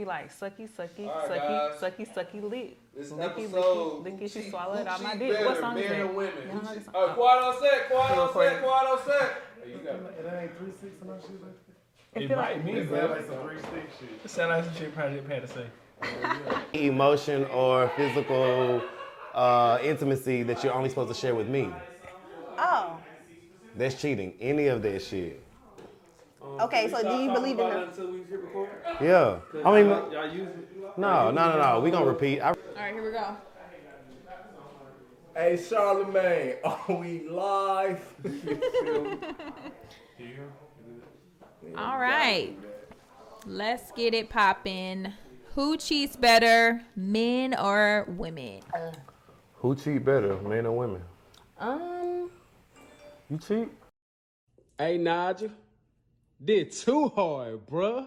be like sucky, sucky, All right, sucky, guys. sucky, sucky, lick. This Licky, episode, licky, licky, who she swallowed who out my dick. better, What song is men that? or women? You Who don't the song? Oh, on set, quiet on Recording. set, quiet on set. Hey, you got it. It ain't three six and no shit like It It might like- be, that. It bro. sound like some three six shit. It sound like some shit Project had to say. Emotion or physical uh, intimacy that you're only supposed to share with me. Oh, That's cheating. Any of that shit. Okay. So do you believe in the? Until we hit record? Yeah. I mean, Y'all use it? no, no, no, no. We gonna repeat. I, All right, here we go. Hey Charlemagne, are we live? You feel me? All right. Let's get it poppin'. Who cheats better, men or women? who cheat better, men or women? Um, You cheat? Hey, Nigel. Did too hard, bruh.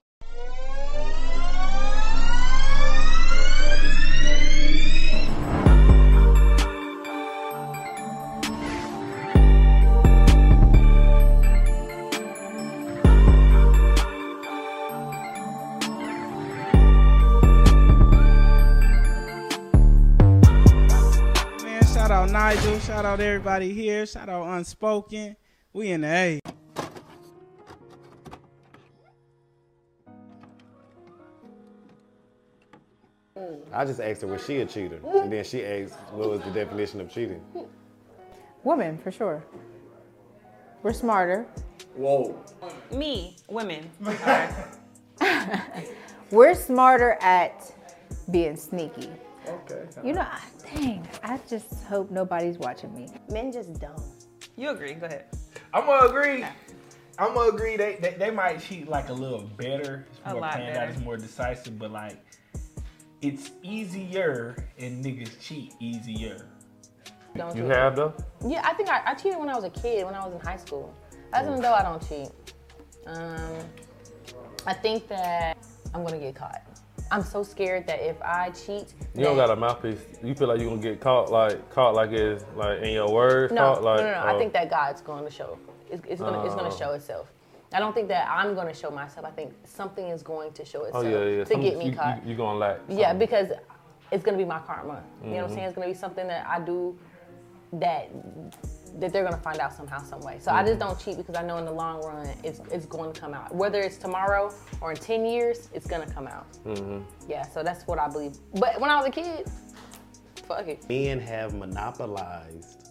Shout out Nigel. Shout out everybody here. Shout out Unspoken. We in the A. I just asked her was she a cheater, and then she asked what was the definition of cheating. women for sure. We're smarter. Whoa. Me, women. We're smarter at being sneaky. Okay. You know, I, dang. I just hope nobody's watching me. Men just don't. You agree? Go ahead. I'm gonna agree. I'm gonna agree. They, they they might cheat like a little better. It's A lot planned out. better. It's more decisive. But like, it's easier and niggas cheat easier. Don't You do have though? Yeah, I think I, I cheated when I was a kid, when I was in high school. As an adult, I don't cheat. Um, I think that I'm gonna get caught. I'm so scared that if I cheat, You don't got a mouthpiece. You feel like you're gonna get caught like caught like it's like in your words. No, caught, like, no, no, no. I oh. think that God's going to show. It's, it's gonna, it's gonna Oh. show itself. I don't think that I'm gonna show myself. I think something is going to show Oh itself yeah, yeah. to Some- get me you, caught. You, you gonna lack. Yeah, something. because it's gonna be my karma. You know what I'm Mhm. saying? It's gonna be something that I do that that they're gonna find out somehow, some way. So I just don't cheat because I know in the long run it's it's going to come out. Whether it's tomorrow or in ten years, it's gonna come out. Mm-hmm. Yeah, so that's what I believe. But when I was a kid, fuck it. Men have monopolized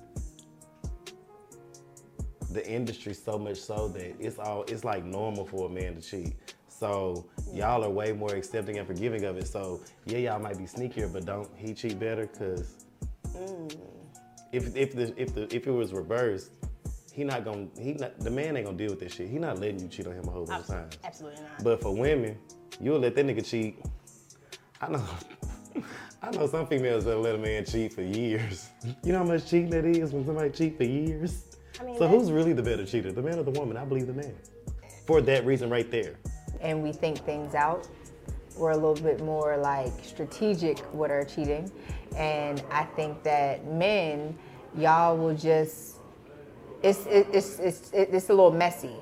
the industry so much so that it's all it's like normal for a man to cheat. So y'all are way more accepting and forgiving of it. So yeah, y'all might be sneakier, but don't he cheat better? Cause mm. if if the if the if it was reversed, he not gonna he not the man ain't gonna deal with this shit. He not letting you cheat on him a whole bunch of times. Absolutely not. But for women, you'll let that nigga cheat. I know. I know some females that let a man cheat for years. You know how much cheating that is when somebody cheat for years? I mean, so who's really the better cheater, the man or the woman? I believe the man. For that reason right there. and we think things out. We're a little bit more like strategic with our cheating. And I think that men, y'all will just, it's, it- it's, it's, it's a little messy.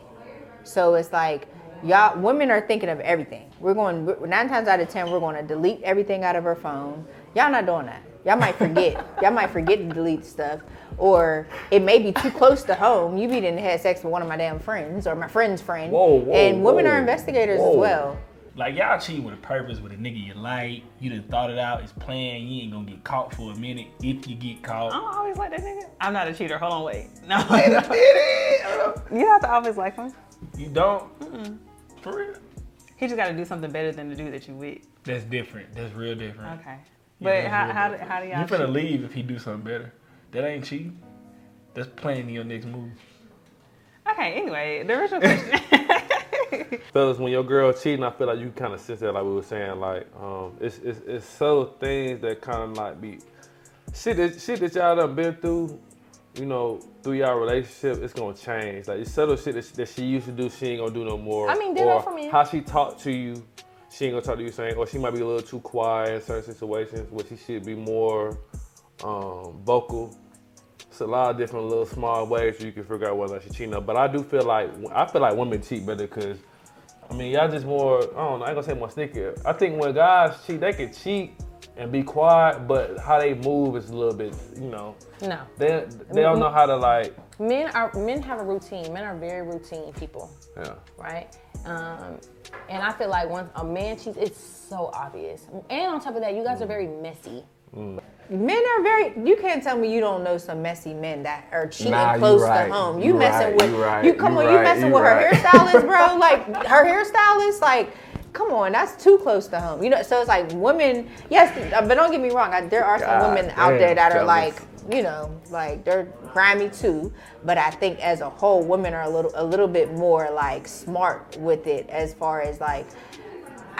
So it's like, y'all, women are thinking of everything. We're going, nine times out of 10, we're going to delete everything out of our phone. Y'all not doing that. Y'all might forget. y'all might forget to delete stuff. Or it may be too close to home. You be didn't had sex with one of my damn friends or my friend's friend. Whoa, whoa, and women whoa, are investigators whoa. as well. Like y'all cheat with a purpose with a nigga you like. You done thought it out. It's planned. You ain't gonna get caught for a minute if you get caught. I don't always like that nigga. I'm not a cheater. Hold on, wait. No. Wait a minute. You have to always like him. You don't. Mm-mm. For real. He just got to do something better than the dude that you with. That's different. That's real different. Okay. Yeah, But that's how, how, different. how do y'all You finna cheat? leave if he do something better. That ain't cheating. That's planning your next move. Okay, anyway, the original question. Fellas, when your girl cheating, I feel like you kind of sense that, like we were saying, like um, it's it's it's subtle things that kind of like be shit that shit that y'all done been through. You know, through y'all relationship, it's gonna change. Like it's subtle shit that she, that she used to do, she ain't gonna do no more. I mean, ditto or for me. how she talk to you, she ain't gonna talk to you saying, Or she might be a little too quiet in certain situations where she should be more um, vocal. It's a lot of different little small ways you can figure out whether or not she cheating. But I do feel like I feel like women cheat better because I mean, y'all just more. I don't know. I ain't gonna say more sneaky. I think when guys cheat, they can cheat and be quiet, but how they move is a little bit, you know. No. They they don't know how to like. Men are men have a routine. Men are very routine people, Yeah. right? Um, and I feel like once a man cheats, it's so obvious. And on top of that, you guys are very messy. Mm. Men are very. You can't tell me you don't know some messy men that are cheating Nah, close right. to home. You, You messing right, with you right, you. Come you on, you messing with her hairstylist, bro. Like her hairstylist, like. Come on, that's too close to home. You know, so it's like women. Yes, uh, but don't get me wrong. I, there are some God women out there that are like, you know, like they're grimy too. But I think as a whole, women are a little, a little bit more like smart with it as far as like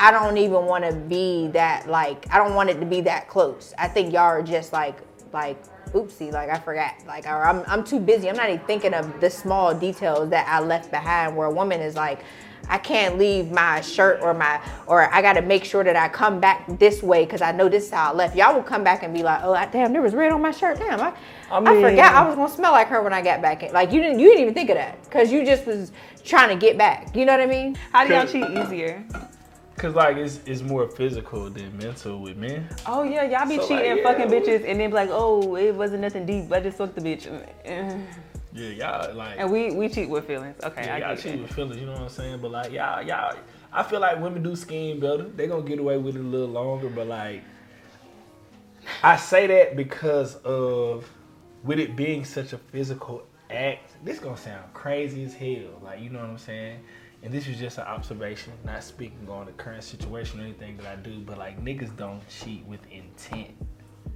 I don't even want to be that like I don't want it to be that close. I think y'all are just like like oopsie like I forgot like or I'm I'm too busy. I'm not even thinking of the small details that I left behind. Where a woman is like. I can't leave my shirt or my or I got to make sure that I come back this way because I know this is how I left. Y'all will come back and be like, oh damn, there was red on my shirt. Damn, I, I, mean- forgot I was gonna smell like her when I got back. In. Like you didn't you didn't even think of that because you just was trying to get back. You know what I mean? How do y'all cheat easier? Cause like it's it's more physical than mental with men. Oh yeah, y'all be So, like, cheating, yeah, fucking we- bitches, and then be like, oh, it wasn't nothing deep. I just fucked the bitch. Yeah, y'all like. And we we cheat with feelings. Okay, Yeah, I y'all get cheat it. with feelings, you know what I'm saying? But like y'all, y'all, I feel like women do scheme better. They gonna get away with it a little longer, but like, I say that because of with it being such a physical act. This gonna sound crazy as hell, like you know what I'm saying. And this is just an observation, not speaking on the current situation or anything that I do, but like niggas don't cheat with intent.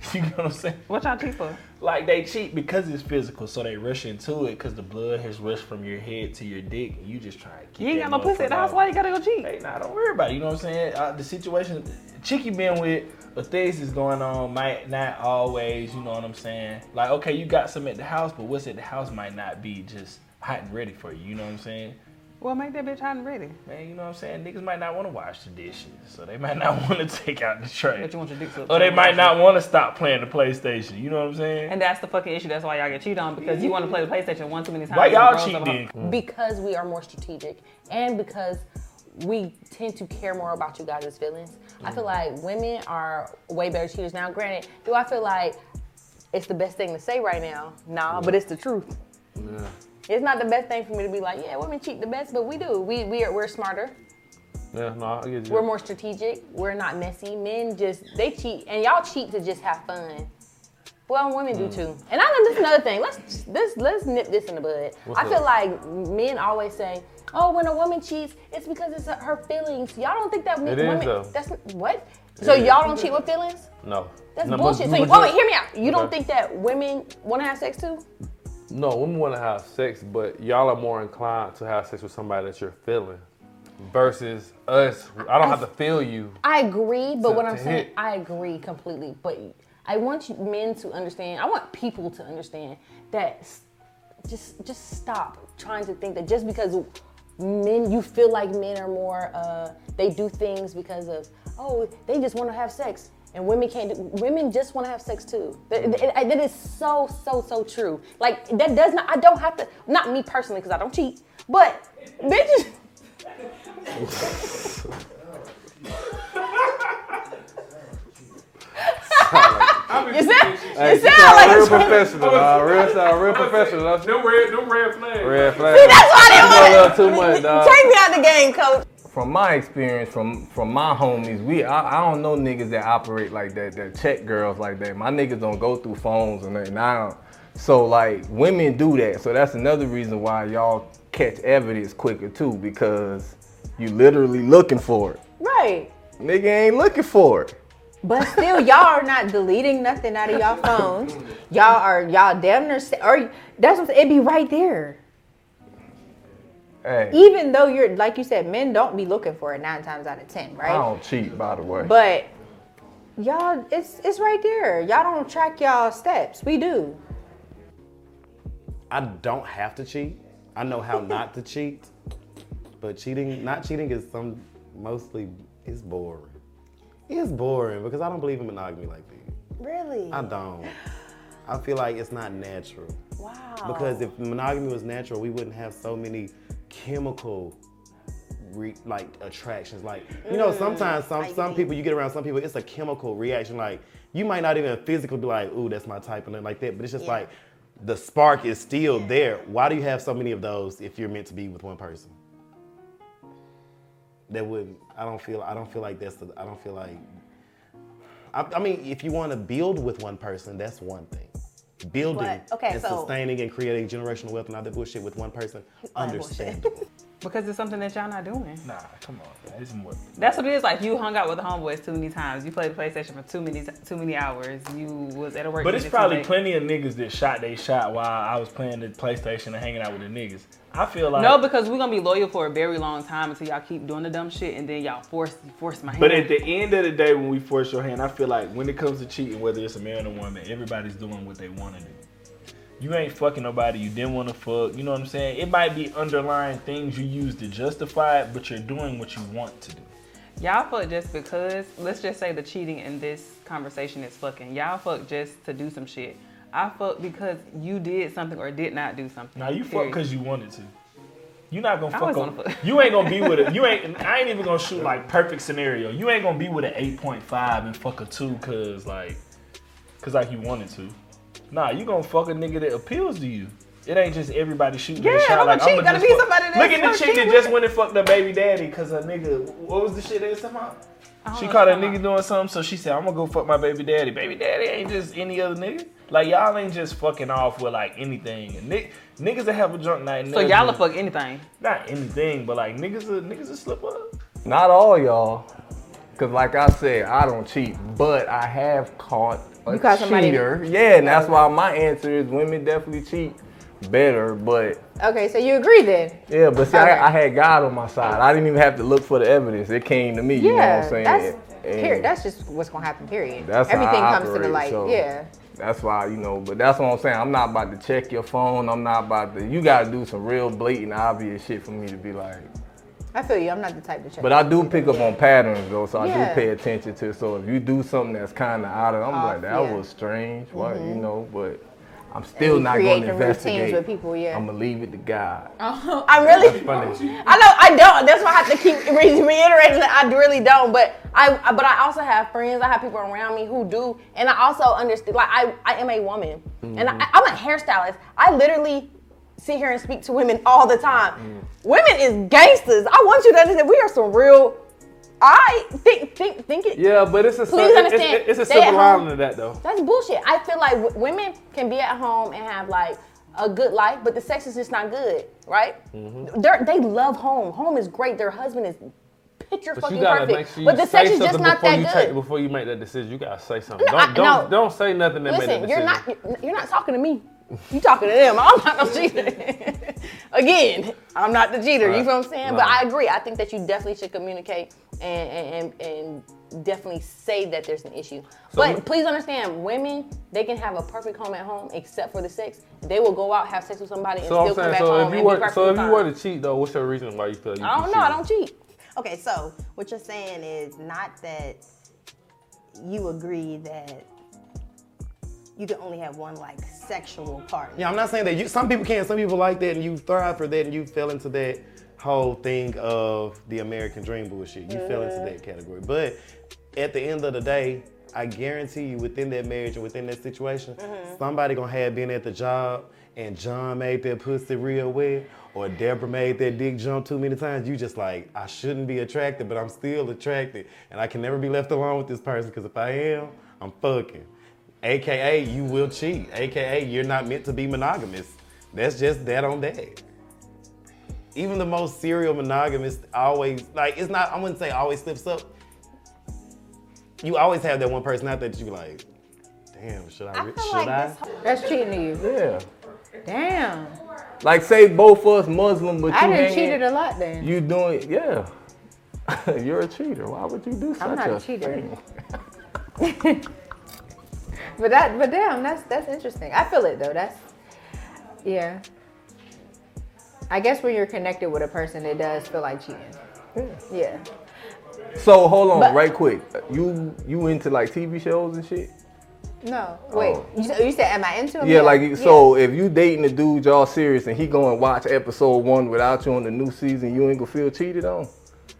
You know what I'm saying? What y'all cheat for? Like they cheat because it's physical, so they rush into it because the blood has rushed from your head to your dick, and you just try to keep. You ain't got no pussy at the motherfucker house. out. Why you gotta go cheat? Hey, nah, don't worry about it. You know what I'm saying? Uh, the situation, chick you been with, or things is going on might not always. You know what I'm saying? Like, okay, you got some at the house, but what's at the house might not be just hot and ready for you. You know what I'm saying? Well, make that bitch hot and ready. Man, you know what I'm saying? Niggas might not want to wash the dishes, so they might not want to take out the trash. But you want your dick sucked. Or they might not want to stop playing the PlayStation. You know what I'm saying? And that's the fucking issue. That's why y'all get cheated on because you want to play the PlayStation one too many times. Why y'all girls cheat don't- then? Mm. because we are more strategic and because we tend to care more about you guys' feelings. I feel like women are way better cheaters. Now, granted, do I feel like it's the best thing to say right now? Nah, but it's the truth. Yeah. It's not the best thing for me to be like, yeah, women cheat the best, but we do. We we are we're smarter. Yeah, no, I get you. We're more strategic. We're not messy. Men just they cheat, and y'all cheat to just have fun. Well, women do mm. too. And I know this is another thing. Let's let's let's nip this in the bud. What's I feel up? like men always say, "Oh, when a woman cheats, it's because it's her feelings." Y'all don't think that It is, women? though. That's what. So is. y'all don't cheat with feelings? No. That's No, bullshit. but- So you, oh, wait, hear me out. You don't think that women want to have sex too? No, women want to have sex, but y'all are more inclined to have sex with somebody that you're feeling versus us. I don't have to feel you. I agree, but To- what I'm saying, hit. I agree completely. But I want you, men to understand. I want people to understand that just just stop trying to think that just because men you feel like men are more uh, they do things because of oh they just want to have sex and women can't do, women just want to have sex too that, that- that is so so so true like that does not i don't have to not me personally because i don't cheat but bitches You sound, Hey, you she sound sound like real a professional. Uh, real sound real professional. That's Them red, them red flags. red flag. See, that's why they know want little too much, dog. Take me out of the game, coach. From my experience, from from my homies, we I, I don't know niggas that operate like that, that check girls like that. My niggas don't go through phones and nothing. I don't. So like women do that. So that's another reason why y'all catch evidence quicker too, because you literally looking for it. Right. Nigga ain't looking for it. But still, y'all are not deleting nothing out of y'all phones. Y'all are y'all damn near or that's what it be right there. Hey, Even though you're like you said, men don't be looking for it nine times out of ten, right? I right? don't cheat by the way. But y'all, it's it's right there. Y'all don't track y'all steps. We do. I don't have to cheat. I know how not to cheat. But cheating, not cheating is some mostly it's boring. It's boring because I don't believe in monogamy like that. Really? I don't. I feel like it's not natural. Wow. Because if monogamy was natural, we wouldn't have so many chemical re, like attractions. Like you know, Mm, sometimes some some people you get around some people, it's a chemical reaction. Like you might not even physically be like, ooh, that's my type and like that. But it's just Yeah. like the spark is still there. Why do you have so many of those if you're meant to be with one person? That would I don't feel I don't feel like that's the I don't feel like I, I mean if you want to build with one person that's one thing. Building okay, and so- sustaining and creating generational wealth and all that bullshit with one person, understandable. Because it's something that y'all not doing. Nah, come on, man. It's more. That's what it is. Like you hung out with the homeboys too many times. You played the PlayStation for too many too many hours. You was at a work. But it's probably plenty of niggas that shot they shot while I was playing the PlayStation and hanging out with the niggas. I feel like no, because we're gonna be loyal for a very long time until y'all keep doing the dumb shit, and then y'all force force my hand. But at the end of the day, when we force your hand, I feel like when it comes to cheating, whether it's a man or a woman, everybody's doing what they want to do. You ain't fucking nobody you didn't want to fuck. You know what I'm saying? It might be underlying things you use to justify it, but you're doing what you want to do. Y'all fuck just because, let's just say the cheating in this conversation is fucking. Y'all fuck just to do some shit. I fuck because you did something or did not do something. Now you fuck because you wanted to. You're not gonna fuck wanna fuck. You ain't gonna be with it. You ain't. I ain't even gonna shoot like perfect scenario. You ain't gonna be with an 8.5 and fuck a two cause like, cause like you wanted to. Nah, you gonna fuck a nigga that appeals to you. It ain't just everybody shooting Yeah, their shot. if I'm a Like, chick, I'ma gotta just be fuck- somebody that's Look at the chick that just went and fucked her baby daddy cause a nigga. What was the shit they was talking She caught a what you're nigga doing something, so she said, "I'm gonna go fuck my baby daddy." Baby daddy ain't just any other nigga. Like y'all ain't just fucking off with like anything. And ni- niggas that have a drunk night. So y'all will fuck anything. Not anything, but like niggas, will, niggas will slip up. Not all y'all, cause like I said, I don't cheat, but I have caught a You caught somebody- cheater. Yeah, and that's why my answer is women definitely cheat better, but Okay, so you agree then? yeah, but see. I, I had God on my side. I didn't even have to look for the evidence. It came to me. you know what Yeah, I'm saying? that's And period. That's just what's gonna happen. Period. that's Everything comes to the light. so Yeah. That's why you know, but that's what I'm saying. I'm not about to check your phone. I'm not about to. You got to do some real blatant, obvious shit for me to be like. I feel you. I'm not the type to check. But I do pick up on patterns though, so I do pay attention to. It. So if you do something that's kind of out of, I'm Off, like that yeah. was strange. Why you Mhm. know? But I'm still not going to the routines investigate. with people, yeah. I'm gonna leave it to God. I really, funny. I know I don't. That's why I have to keep re- reiterating that I really don't. But I, I- but I also have friends. I have people around me who do, and I also understand. Like I, I am a woman, and I, I'm a hairstylist. I literally sit here and speak to women all the time. Women is gangsters. I want you to understand. We are some real. I think, think, think it. Yeah, but it's a Please it's- understand, It's, it's a silver lining to that though. That's bullshit. I feel like w- women can be at home and have like a good life, but the sex is just not good, right? Mm-hmm. They love home. Home is great. Their husband is picture But fucking perfect. sure but the sex is just not that good. take before you make that decision. You gotta say something. No, don't I- don't no. don't say nothing that Listen, you're not you're not talking to me. You talking to them. I'm not no cheater. Again, I'm not the cheater. You Right. feel what I'm saying? But I agree. I think that you definitely should communicate and and, and, and definitely say that there's an issue. but we- please understand, women they can have a perfect home at home except for the sex. They will go out have sex with somebody and So I'm still come saying, back so home if you be were perfectly so if you were to cheat though, what's your reason why you feel you I don't you know. I don't cheat. Okay, so what you're saying is not that you agree that you can only have one like sexual partner. Yeah, I'm not saying that you. Some people can. Some people like that, and you thrive for that, and you fell into that whole thing of the American dream bullshit. You fell into that category. But at the end of the day, I guarantee you, within that marriage and within that situation, somebody gonna have been at the job, and John made that pussy real wet, or Deborah made that dick jump too many times. You just like, I shouldn't be attracted, but I'm still attracted, and I can never be left alone with this person because if I am, I'm fucking. AKA, you will cheat. AKA, you're not meant to be monogamous. That's just that on that. Even the most serial monogamous always, like, it's not, I wouldn't say always slips up. You always have that one person out there that you be like, damn, should I, I should like I? this That's cheating to you. Yeah. Damn. Like say both of us Muslim, but I you done hanging, cheated a lot then. You doing yeah. You're a cheater. Why would you do such I'm not a a cheater. thing? But that, but damn, that's that's interesting. I feel it though. That's yeah. I guess when you're connected with a person, it does feel like cheating. Yeah. So hold on, But- right quick. You you into like TV shows and shit? No. Oh. Wait. Oh. You, said- you said, am I into him? Yeah, like you- so if you dating a dude y'all serious and he go and watch episode one without you on the new season, you ain't gonna feel cheated on?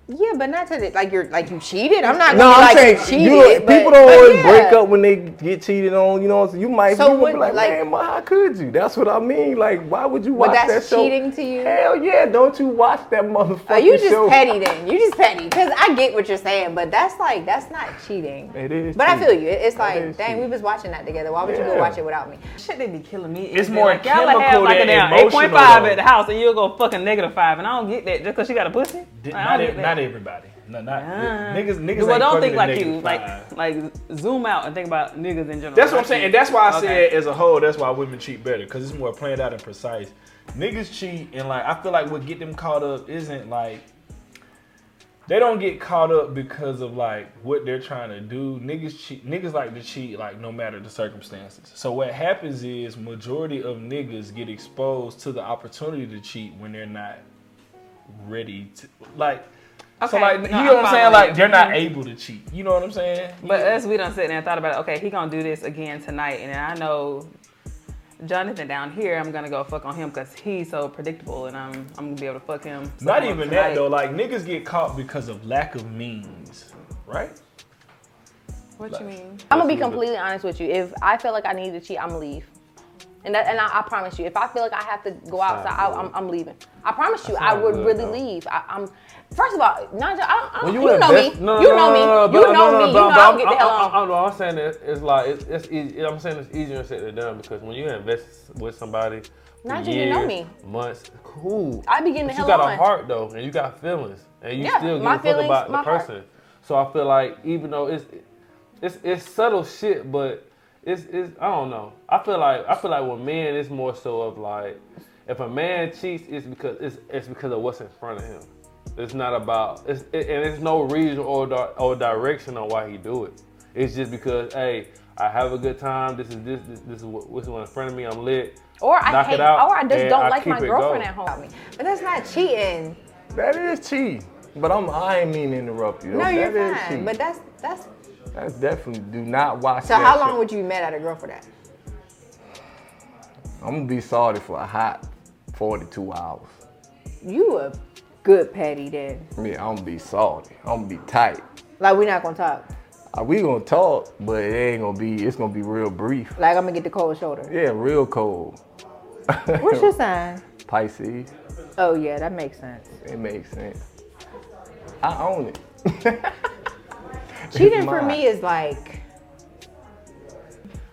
Yeah, but not to the, like you're like you cheated. I'm not No, gonna I'm like saying cheated. you know, but- people don't always yeah. break up when they get cheated on. You know, what I'm saying? you might So you gonna be like, like- man, well, how could you? That's what I mean. Like, why would you But watch that's that show? But that's cheating to you? Hell yeah! Don't you watch that motherfucker Oh, you just show? petty then. You just petty. Cause I get what you're saying, but that's like that's not cheating. It is. But I feel you. It's like, is dang, we was watching that together. Why would you go watch it without me? Shit, they be killing me. It's is more like, y'all have chemical like a than damn emotional, 8.5 though. at the house, and you'll go fucking negative five, and I don't get that just because she got a pussy. Did- I not, don't get that. Not everybody. No, not Ah. niggas. Niggas well, ain't don't think like you. Like, five. like zoom out and think about niggas in general. That's what I'm saying, and that's why I Okay. said as a whole, that's why women cheat better because it's more planned out and precise. Niggas cheat, and like I feel like what get them caught up isn't like they don't get caught up because of like what they're trying to do. Niggas cheat. Niggas like to cheat like no matter the circumstances. So what happens is majority of niggas get exposed to the opportunity to cheat when they're not ready to like. So like no, you I'm know what I'm saying? Like you. they're not Mhm. able to cheat. You know what I'm saying? But us, we don't sit there and thought about it. Okay, he gonna do this again tonight, and I know Jonathan down here. I'm gonna go fuck on him because he's so predictable, and I'm I'm gonna be able to fuck him. Not even tonight. that though. Like niggas get caught because of lack of means, right? What you mean? I'm gonna be completely honest with you. If I feel like I need to cheat, I'm gonna leave. And that, and I, I promise you, if I feel like I have to go outside, I, I'm, I'm leaving. I promise you, I sound would good, really though. leave. I, I'm. First of all, Nigel, I, I, you, you know me. invest- no, you know no, me. no, you know no, no, me. you know I'll get the hell I'm- on. I'm, I'm, I'm saying that it's like it's, it's easy. I'm saying it's easier said than done because when you invest with somebody, Nigel, you know me. months, cool. I be getting the hell you got on. a heart though, and you got feelings, and you Yeah, still give a fuck about the heart. person. So I feel like even though it's it's it's subtle shit, but it's it's I don't know. I feel like I feel like with men it's more so of like if a man cheats, it's because it's it's because of what's in front of him. It's not about it's it, and it's no reason or di- or direction on why he do it. It's just because hey, I have a good time. This is this this, this is what, what's in front of me. I'm lit. Or I Knock hate, it out, or I just don't I like my girlfriend at home. But that's not cheating. That is cheating. But I'm I ain't mean to interrupt you. No, That you're is fine. cheating. But that's that's. That's definitely do not watch So that how long show. would you be mad at a girl for that? I'm gonna be salty for a hot 42 hours. You a good petty then. Yeah, I'm gonna be salty. I'm gonna be tight. Like we not gonna talk. Uh, we gonna talk, but it ain't gonna be. It's gonna be real brief. Like I'm gonna get the cold shoulder. Yeah, real cold. What's your sign? Pisces. Oh yeah, that makes sense. It makes sense. I own it. Cheating for me is like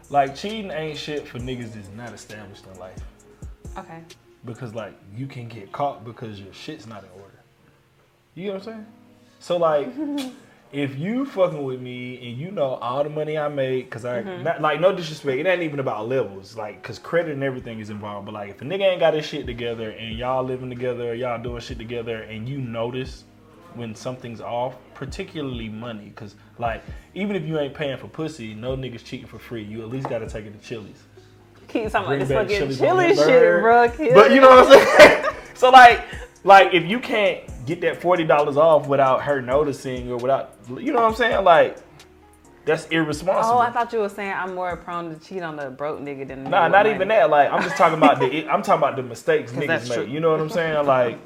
Like cheating ain't shit for niggas that's not established in life. Okay. Because like you can get caught because your shit's not in order. You know what I'm saying? So like if you fucking with me and you know all the money I make, cause I Mhm. not, like no disrespect, it ain't even about levels, like cause credit and everything is involved. But like if a nigga ain't got his shit together and y'all living together, y'all doing shit together, and you notice when something's off, particularly money, cause like even if you ain't paying for pussy, no niggas cheating for free. You at least gotta take it to Chili's. Keep talking about this fucking Chili's on chili shit, bro. Kill But you know what I'm saying? so like, like if you can't get that forty dollars off without her noticing or without, you know what I'm saying? Like, that's irresponsible. Oh, I thought you were saying I'm more prone to cheat on the broke nigga than Nah, not money. even that. Like, I'm just talking about the. I'm talking about the mistakes niggas make. true. You know what I'm saying? Like,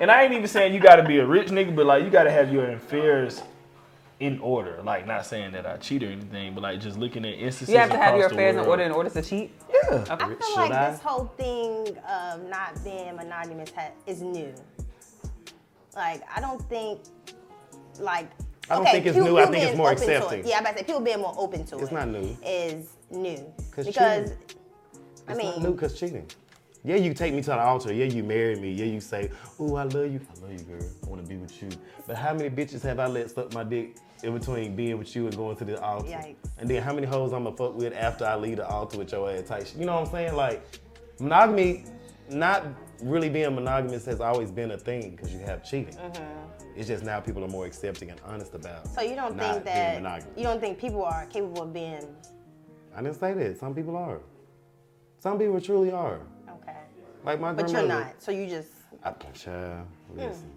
and I ain't even saying you got to be a rich nigga, but like you got to have your affairs in order. Like, not saying that I cheat or anything, but like just looking at instances. You have to have your the affairs in order in order to cheat. Yeah. Okay. I feel like this whole thing of not being monogamous ha- is new. Like, I don't think, like, I don't okay, think it's people- new. I think it's being more open to it- Yeah, I'm about to say people being more open to it. It's not new. Is new because cheating. I It's mean, not new because cheating. Yeah, you take me to the altar. Yeah, you marry me. Yeah, you say, "Ooh, I love you. I love you, girl. I want to be with you." But how many bitches have I let suck my dick in between being with you and going to the altar? Yikes. And then how many hoes I'ma fuck with after I leave the altar with your ass type shit? You know what I'm saying? Like monogamy, not really being monogamous has always been a thing because you have cheating. Mm-hmm. It's just now people are more accepting and honest about. so you don't think that you don't think people are capable of being I didn't say that. Some people are. Some people truly are. okay, Like my but you're not. So you just I, child, hmm. listen.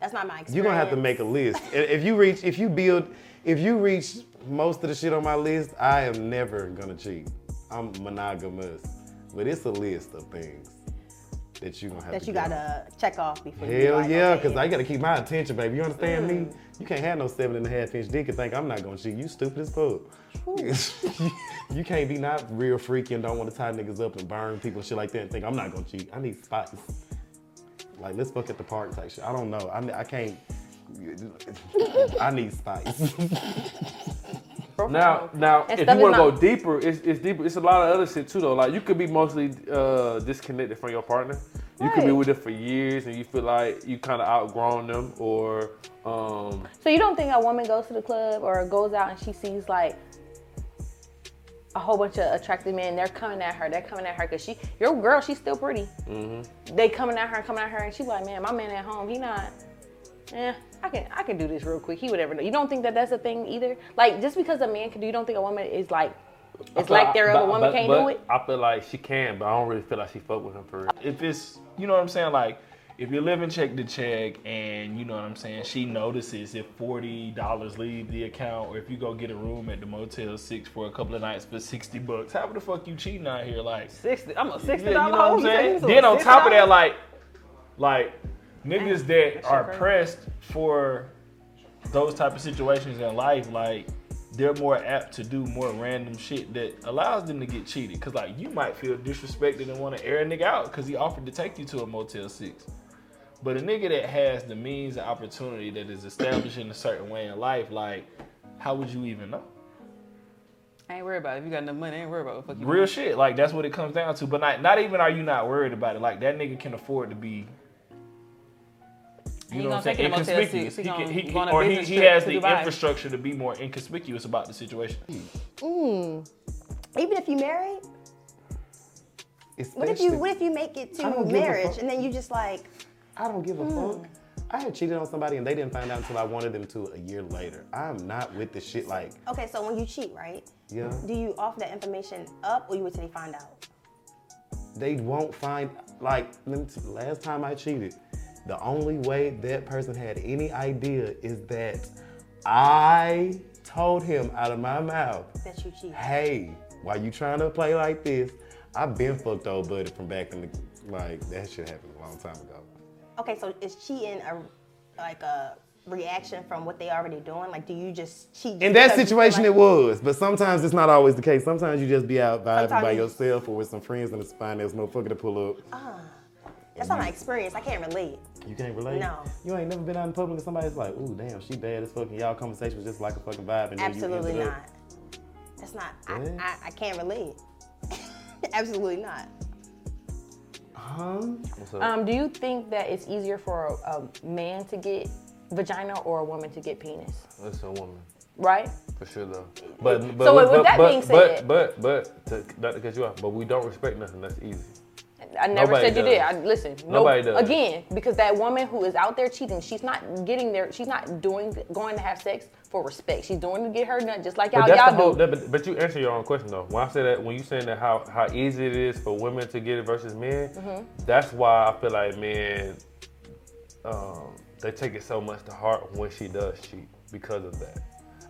That's not my experience. You're gonna have to make a list. If you reach, if you build, if you reach most of the shit on my list, I am never gonna cheat. I'm monogamous, but it's a list of things. that you gonna have That to you gotta check off before. you be Hell like, yeah, okay. because I gotta keep my attention, baby. You understand me? Mm. You can't have no seven and a half inch dick and think I'm not gonna cheat. You stupid as fuck. you can't be not real freaky and don't want to tie niggas up and burn people and shit like that and think I'm not gonna cheat. I need spice. Like let's fuck at the park type shit. I don't know. I, I can't. I need spice. Now, now, And if stuff you want to is go deeper, it's, it's deeper. It's a lot of other shit too, though. Like you could be mostly uh, disconnected from your partner. You could be Right. with them for years, and you feel like you kind of outgrown them, or um, So you don't think a woman goes to the club or goes out and she sees like a whole bunch of attractive men, they're coming at her, they're coming at her because she, your girl, she's still pretty. mm-hmm. They coming at her, coming at her, and she's like, man, my man at home, he not. Yeah, I can I can do this real quick. He would ever know. You don't think that that's a thing either? Like just because a man can do, you don't think a woman is like, it's like there if a woman can't do it. I feel like she can, but I don't really feel like she fuck with him for real. If it's, you know what I'm saying, like if you're living check to check and you know what I'm saying, she notices if forty dollars leave the account or if you go get a room at the Motel Six for a couple of nights for sixty bucks, how the fuck you cheating out here? Like Sixty. I'm a sixty Yeah, you know what I'm saying? Then on $60? top of that, like, like niggas that are pressed for those type of situations in life, like they're more apt to do more random shit that allows them to get cheated. Cause like you might feel disrespected and want to air a nigga out because he offered to take you to a Motel Six. But a nigga that has the means and opportunity that is established in a certain way in life, like, how would you even know? I ain't worried about it. If you got enough money, I ain't worried about what the fuck you Real want. shit. Like that's what it comes down to. But not not even are you not worried about it. Like that nigga can afford to be. He You know what I'm saying? take it to Motel Inconspicuous. He He can, gonna he can, go on a or he, he has the Dubai. infrastructure to be more inconspicuous about the situation. Mm. Even if you married, what if you what if you make it to don't give a marriage and then you just like I don't give a Mm. fuck. I had cheated on somebody and they didn't find out until I wanted them to a year later. I'm not with the shit like, okay, so when you cheat, right? yeah, Do you offer that information up or you wait till they find out? they won't find, like, let me t- last time I cheated, the only way that person had any idea is that I told him out of my mouth, That you cheat. hey, why you trying to play like this? I've been fucked old buddy from back in the, like, that shit happened a long time ago. Okay, so is cheating a like a reaction from what they already doing? Like, do you just cheat? In that because you feel situation, like- it was, but sometimes it's not always the case. Sometimes you just be out vibing by you- yourself or with some friends and it's fine. There's no fucker to pull up. Ah, that's not my experience. I can't relate. You can't relate. No. You ain't never been out in public and somebody's like, "Ooh, damn, she bad as fuck," and y'all conversation was just like a fucking vibe, and then Absolutely you ended not. up. That's not. I, Yeah. I, I can't relate. Absolutely not. Huh? Um, do you think that it's easier for a, a man to get vagina or a woman to get penis? It's a woman. Right? For sure though. But, but So with but, that but, being but, but but to, not to cut you off, but we don't respect nothing that's easy. I never Nobody said you did. I, listen, no, Nobody does. again, because that woman who is out there cheating, she's not getting there. She's not doing going to have sex for respect. She's doing to get her nut, just like y'all y'all whole. do. that- but, but you answer your own question though. When I say that, when you saying that how how easy it is for women to get it versus men, Mhm. that's why I feel like men, um, they take it so much to heart when she does cheat because of that.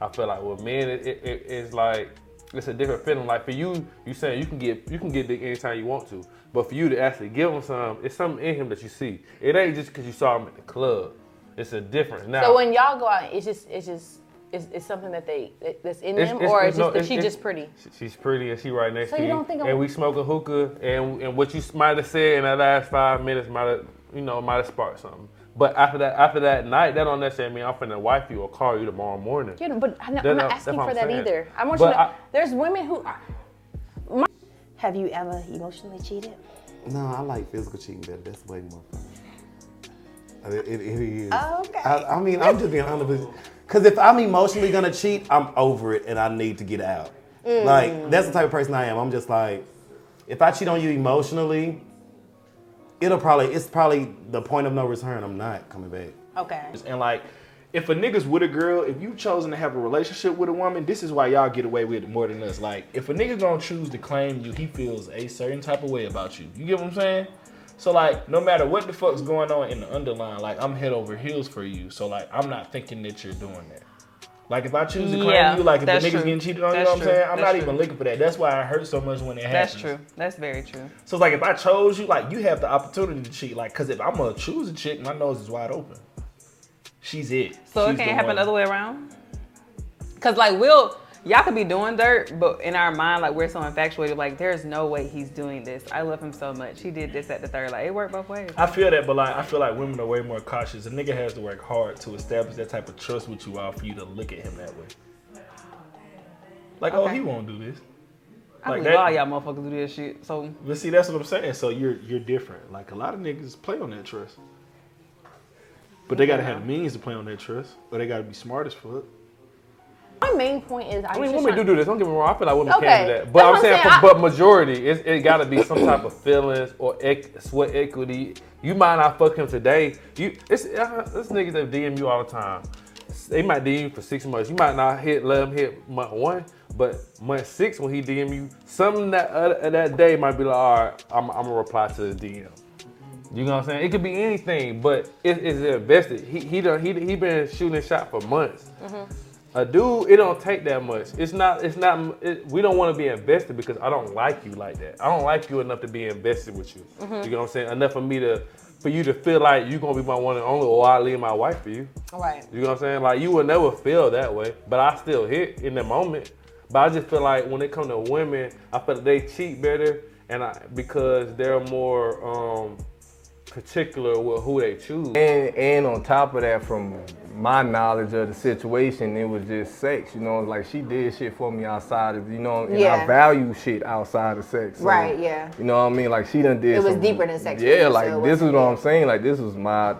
I feel like with men, it, it, it- it's like it's a different feeling. Like for you, you saying you can get you can get dick anytime you want to, but for you to actually give him some, it's something in him that you see. It ain't just because you saw him at the club. It's a difference now. So when y'all go out, it's just it's just it's, it's something that they that's in It's- them, it's- or it's it's no, just that it's- she's it's- just pretty. She's pretty and she right next So to you you. don't think a- and we smoke a hookah and and what you might have said in that last five minutes might have you know might have sparked something. But after that after that night, that don't necessarily mean I'm finna wife you or call you tomorrow morning. Yeah, but I'm not, I'm not that's asking what for that saying. either. I want But you to. I- there's women who. Have you ever emotionally cheated? No, I like physical cheating better. That's way more fun. It, it, it is. Oh, okay. I, I mean, I'm just being honest. Because if I'm emotionally gonna cheat, I'm over it and I need to get out. Mm. Like that's the type of person I am. I'm just like, if I cheat on you emotionally, it'll probably it's probably the point of no return. I'm not coming back. Okay. And like, if a nigga's with a girl, if you chosen to have a relationship with a woman, this is why y'all get away with it more than us. Like, if a nigga gonna choose to claim you, he feels a certain type of way about you. You get what I'm saying? So like, no matter what the fuck's going on in the underline, like I'm head over heels for you. So like, I'm not thinking that you're doing that. Like if I choose to claim Yeah, you, like if the that's niggas true. getting cheated on, you know what I'm saying? I'm That's not true. even looking for that. That's why I hurt so much when it happens. That's true. That's very true. So it's like if I chose you, like you have the opportunity to cheat. Like, cause if I'm gonna choose a chick, my nose is wide open. She's it. So She's it can't happen one. the other way around. Cause like we'll y'all could be doing dirt, but in our mind, like we're so infatuated, like there's no way he's doing this. I love him so much. He did this at the third. Like it worked both ways. I feel that, but like I feel like women are way more cautious. A nigga has to work hard to establish that type of trust with you all for you to look at him that way. Like, oh, he won't do this. I Like believe that- all y'all motherfuckers do this shit. So But see, that's what I'm saying. So you're you're different. Like a lot of niggas play on that trust, but they gotta have the means to play on that trust, or they gotta be smart as fuck. My main point is I, I mean, women do do this. Don't get me wrong. I feel like women Okay, can do that. But I'm I'm saying, saying. I- but majority, it, it got to be some type of feelings or ec- sweat equity. You might not fuck him today. You, it's uh, this niggas that DM you all the time. They might DM you for six months. You might not hit, let him hit month one, but month six when he DM you, something that uh, that day might be like, all right, I'm, I'm gonna reply to the DM. You know what I'm saying? It could be anything, but it, it's invested. He he done he he been shooting shot for months. A dude, it don't take that much. It's not. It's not. It, we don't want to be invested because I don't like you like that. I don't like you enough to be invested with you. Mhm. You know what I'm saying? Enough for me to, for you to feel like you're gonna be my one and only, or I leave my wife for you. Right. You know what I'm saying? Like you would never feel that way, but I still hit in the moment. But I just feel like when it comes to women, I feel like they cheat better, and I because they're more um, particular with who they choose. And and on top of that, from my knowledge of the situation, it was just sex. You know, like she did shit for me outside of you know, and Yeah. I value shit outside of sex. So, Right, yeah. You know what I mean? Like she done did. It was some- deeper than sex Yeah, you, like so this is what I'm saying. Like this was my.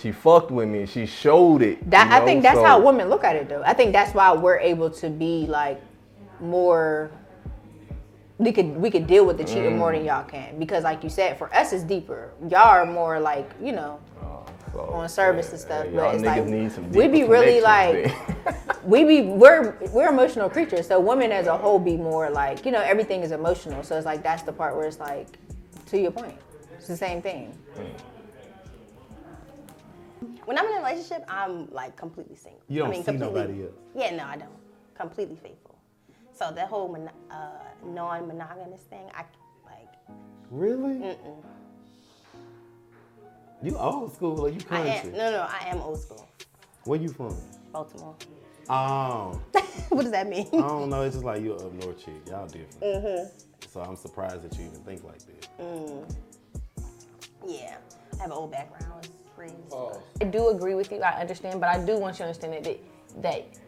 She fucked with me. She showed it. That you I think that's So- how women look at it though. I think that's why we're able to be like more we could we could deal with the cheating more than Mm. y'all can because like you said for us it's deeper. Y'all are more like, you know, on service and stuff, Oh, y'all but it's like need some we be really like connections we be we're we're emotional creatures. So women as a whole be more like, you know, everything is emotional. So it's like that's the part where it's like to your point. It's the same thing. When I'm in a relationship, I'm like completely single. You don't I mean, see completely, nobody else. Yeah, no, I don't. Completely faithful. So that whole mono- uh, non-monogamous thing, I like. Really? Mm-mm. You old school or you I country? am. No, no, I am old school. Where you from? Baltimore. Oh. what does that mean? I don't know. It's just like you're up north chick. Y'all different. Mhm. So I'm surprised that you even think like that. Mm. Yeah, I have an old background. It's crazy. I do agree with you. I understand, but I do want you to understand that that, that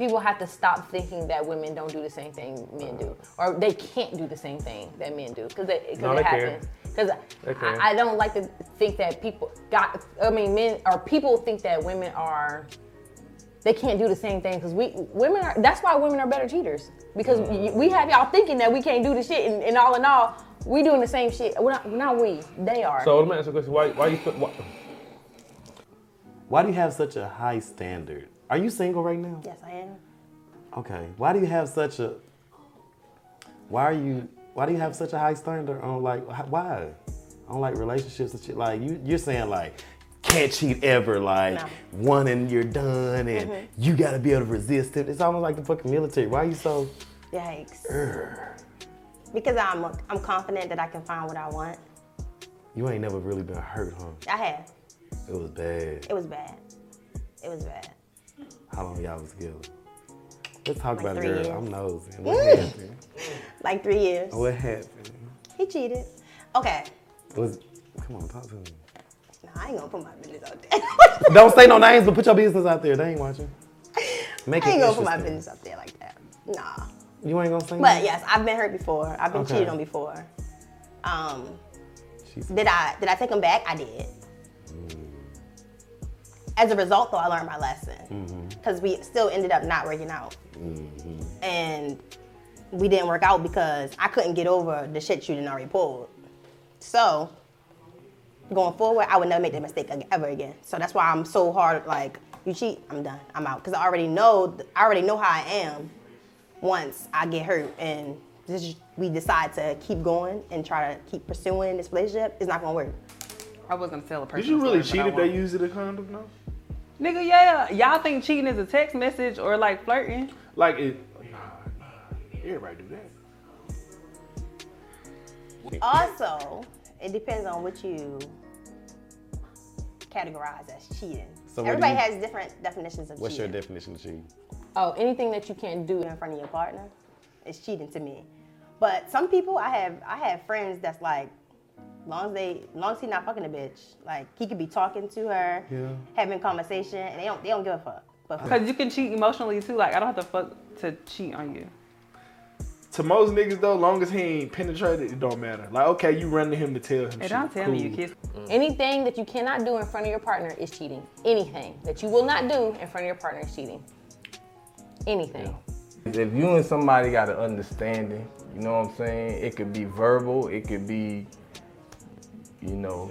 people have to stop thinking that women don't do the same thing men do, or they can't do the same thing that men do, because it, 'cause No, it they can. happens. Because I, I don't like to think that people got. I mean, men or people think that women are. They can't do the same thing because we women are. That's why women are better cheaters because y- we have y'all thinking that we can't do the shit, and, and all in all, we doing the same shit. We're not, not we. They are. So let me ask you a question. Why, why you feel, why, Why do you have such a high standard? Are you single right now? Yes, I am. Okay. Why do you have such a? Why are you? Why do you have such a high standard on like wh- why? On like relationships and shit. Like you, you're saying like can't cheat ever. Like No. one and you're done, and Mhm. you got to be able to resist it. It's almost like the fucking military. Why are you so? Yikes. Urgh. Because I'm I'm confident that I can find what I want. You ain't never really been hurt, huh? I have. It was bad. It was bad. It was bad. How long y'all was together? Let's talk Like about it, girl. years. I'm nosy. What happened? Like three years. What happened? He cheated. Okay. Was come on, talk to me. Nah, I ain't gonna put my business out there. Don't say no names, but put your business out there. They ain't watching. Make I it ain't gonna put my business out there like that. Nah. You ain't gonna say. But nothing? yes, I've been hurt before. I've been Okay. cheated on before. Um, She's- did I did I take him back? I did. As a result, though, I learned my lesson Mm-hmm. because we still ended up not working out, Mhm. and we didn't work out because I couldn't get over the shit you didn't already pulled. So going forward, I would never make that mistake ever again. So that's why I'm so hard. Like you cheat, I'm done. I'm out because I already know. I already know how I am. Once I get hurt and this, we decide to keep going and try to keep pursuing this relationship, it's not gonna work. I was gonna tell a person. Did you really story, cheat if they used it a condom? No. Nigga, yeah. Y'all think cheating is a text message or like flirting? Like it. Nah, nah. Everybody do that. Also, it depends on what you categorize as cheating. So Everybody you- has different definitions of What's your definition of cheating? Oh, anything that you can't do. in front of your partner is cheating to me. But some people, I have I have friends that's like, long as they, long as he not fucking a bitch, like he could be talking to her, Yeah. having conversation, and they don't they don't give a fuck. But Because you can cheat emotionally too. Like, I don't have to fuck to cheat on you. To most niggas though, long as he ain't penetrated, it don't matter. Like, okay, you run to him to tell him. Hey, don't tell me you Cool. kiss. Mm. Anything that you cannot do in front of your partner is cheating. Anything that you will not do in front of your partner is cheating. Anything. If you and somebody got an understanding, you know what I'm saying? It could be verbal, it could be, you know,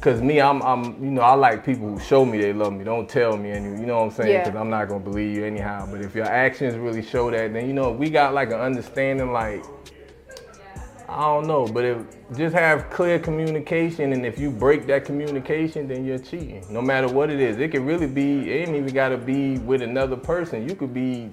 cause me, I'm, I'm, you know, I like people who show me they love me. Don't tell me any, you know what I'm saying? Yeah. Cause I'm not gonna believe you anyhow. But if your actions really show that, then you know, we got like an understanding, like, I don't know, but if just have clear communication, and if you break that communication, then you're cheating. No matter what it is, it could really be. It ain't even gotta be with another person. You could be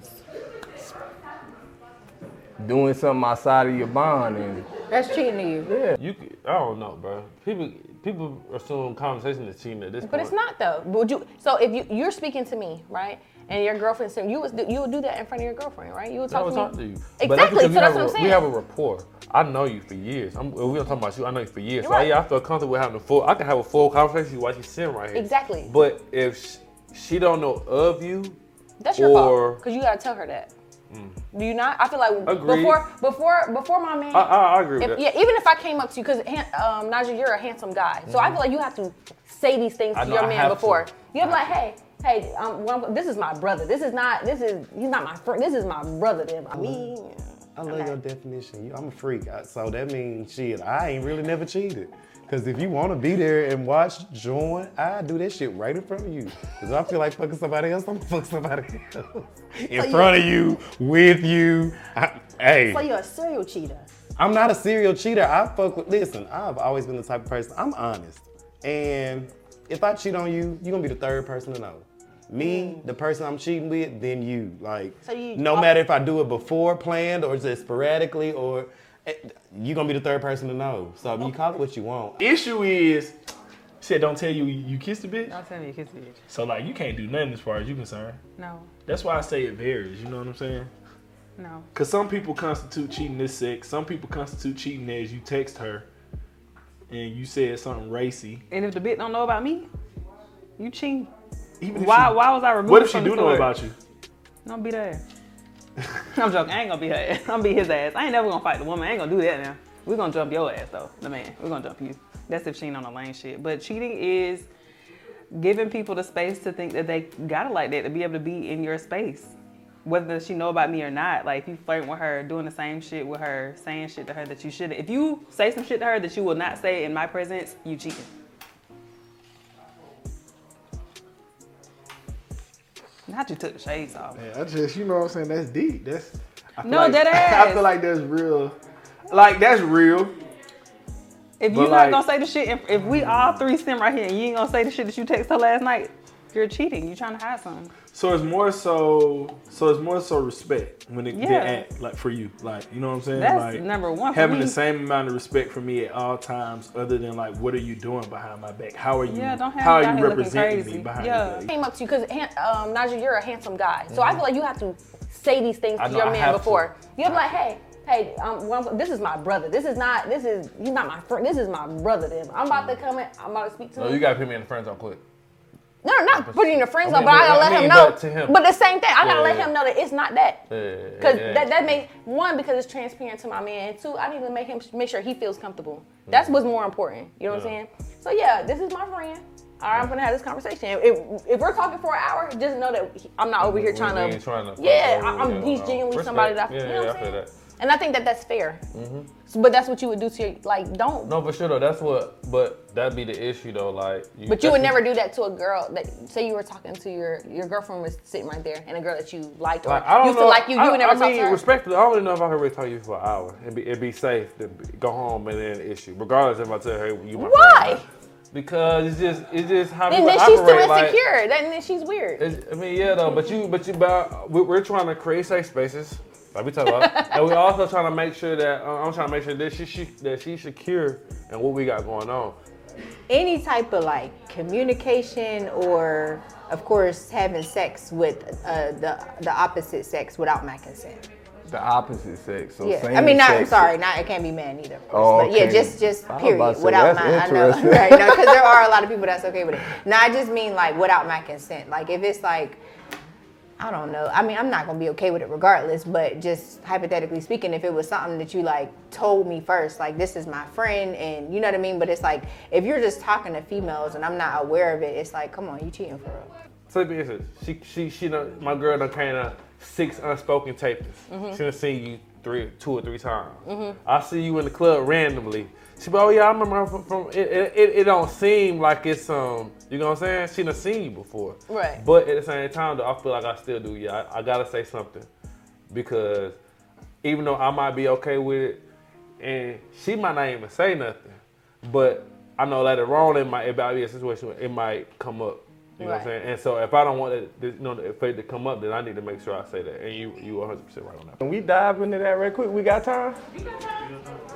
doing something outside of your bond, and That's cheating to you. yeah. You, c- I don't know, bro. People, people assume conversation is cheating at this point. But point. it's not though. Would you? So if you you're speaking to me, right, and your girlfriend said you would you would do that in front of your girlfriend, right? You would I talk would to me. talk to you. Exactly. But that's because so we that's have what a, I'm saying. We have a rapport. I know you for years. I'm, we don't talk about you. I know you for years. So right. yeah, I feel comfortable with having a full. I can have a full conversation with you while she's sitting right here. Exactly. But if she, she don't know of you, That's your or fault because you gotta tell her that. Do you not? I feel like Agreed. before before before my man. I, I, I agree if- that. yeah, even if I came up to you, because um, Najee, you're a handsome guy, so I feel like you have to say these things to know your man before. to. You have to like, hey, hey, um, well, I'm- this is my brother. This is not. This is he's not my friend. This is my brother. Then I mean, I love your definition. You- I'm a freak, I- so that means shit. I ain't really never cheated. Cause if you want to be there and watch, join, I do that shit right in front of you. Cause I feel like fucking somebody else, I'm gonna fuck somebody else in So front of you, with you. I- hey, so you're a serial cheater. I'm not a serial cheater. I fuck with. Listen, I've always been the type of person. I'm honest, and if I cheat on you, you're gonna be the third person to know. Me, mm. the person I'm cheating with, then you. Like, So you- no matter if I do it before planned or just sporadically, or eh, you're gonna be the third person to know. So you call it what you want. Issue is, said don't tell you you kissed a bitch. Don't tell me you kissed a bitch. So like you can't do nothing as far as you're concerned. No, That's why I say it varies. You know what I'm saying? no. Cause some people constitute cheating as sex. Some people constitute cheating as you text her, and you said something racy. And if the bitch don't know about me, you cheat. Even if Why? she- why was I removed? What if she from do know about you? Don't be her ass. I'm joking. I ain't gonna beat her ass. I'm gonna beat his ass. I ain't never gonna fight the woman. I ain't gonna do that now. We're gonna jump your ass though, the man. We're gonna jump you. That's if she ain't on the lane shit. But cheating is giving people the space to think that they gotta like that to be able to be in your space. Whether she know about me or not, like if you flirt with her, doing the same shit with her, saying shit to her that you shouldn't. If you say some shit to her that you will not say in my presence, you cheating. Not you took the shades off. Man, I just you know what I'm saying. That's deep. That's I No, like, dead I feel like that's real. Like that's real. If you're like- not gonna say the shit, if, if we all three sim right here and you ain't gonna say the shit that you texted her last night, you're cheating. You're trying to hide something. So it's more so. So it's more so respect when it Yeah. yeah. act like for you. Like you know what I'm saying. That's like number one for Having me. the same amount of respect for me at all times, other than like what are you doing behind my back? How are you? Yeah, don't have how are you here looking representing crazy. me behind Yeah. the back? came up to you because um, Najee, you're a handsome guy, so I feel like you have to say these things to know, your man have to. before. You have to like, hey. Hey, um, well, this is my brother. This is not. This is he's not my friend. This is my brother. Then I'm about to come in. I'm about to speak to No, him. you gotta put me in the friend zone quick. No, no, not putting in the friend I mean, but I gotta but- let I him know. him. But the same thing, I gotta Yeah, let yeah. him know that it's not that. Because yeah. that, that makes one because it's transparent to my man, and two, I need to make him make sure he feels comfortable. That's what's more important. You know what I'm saying? So yeah, this is my friend. All right, I'm gonna have this conversation. If, if we're talking for an hour, just know that I'm not over here trying to. trying to yeah, I- I'm, he's genuinely somebody that I, you know what I I'm saying? And I think that that's fair. Mm-hmm. So, but that's what you would do to your like. Don't. No, for sure though. That's what. But that'd be the issue though. Like. You, But you would never do that to a girl that say you were talking to your your girlfriend was sitting right there and a girl that you liked or Like, I don't used know. to like you. You I, would never I talk mean, to her. respectfully, I don't even know if I could really talk to you for an hour. It'd be, it'd be safe to go home and then issue, regardless if I tell her you my Why? friend. because it's just it's just how Then, then she's still operate. like- insecure. then, then she's weird. I mean, yeah, though, but you, but you, but we're trying to create safe spaces, like we talk about, and we're also trying to make sure that uh, I'm trying to make sure that she, she that she's secure and what we got going on. any type of like communication or of course having sex with uh, the the opposite sex without my consent. The opposite sex. So yeah, same I mean, not sex. sorry, not it can't be man either. Of course. Oh, But yeah, just just period about to say, without my. I know, interesting. right? No, because there are a lot of people that's okay with it. No, I just mean like without my consent. Like if it's like. I don't know. I mean, I'm not gonna be okay with it regardless, but just hypothetically speaking, if it was something that you like told me first, like this is my friend, and you know what I mean. But it's like if you're just talking to females and I'm not aware of it, it's like, come on, you cheating for real. So let me answer. She, she, she, done, my girl done kind of six unspoken tapers. Mhm. She done seen you three, two or three times. Mhm. I see you in the club randomly. She be, oh yeah, I remember her from, from it, it, it, it don't seem like it's um, you know what I'm saying? She done seen you before. Right. But at the same time, though, I feel like I still do. Yeah, I, I gotta say something because even though I might be okay with it, and she might not even say nothing, but I know later on it might it might be a situation where it might come up. You know what I'm saying? And so if I don't want it, you know, for it to come up, then I need to make sure I say that. And you, you 100 percent right on that. Can we dive into that real quick? We got time?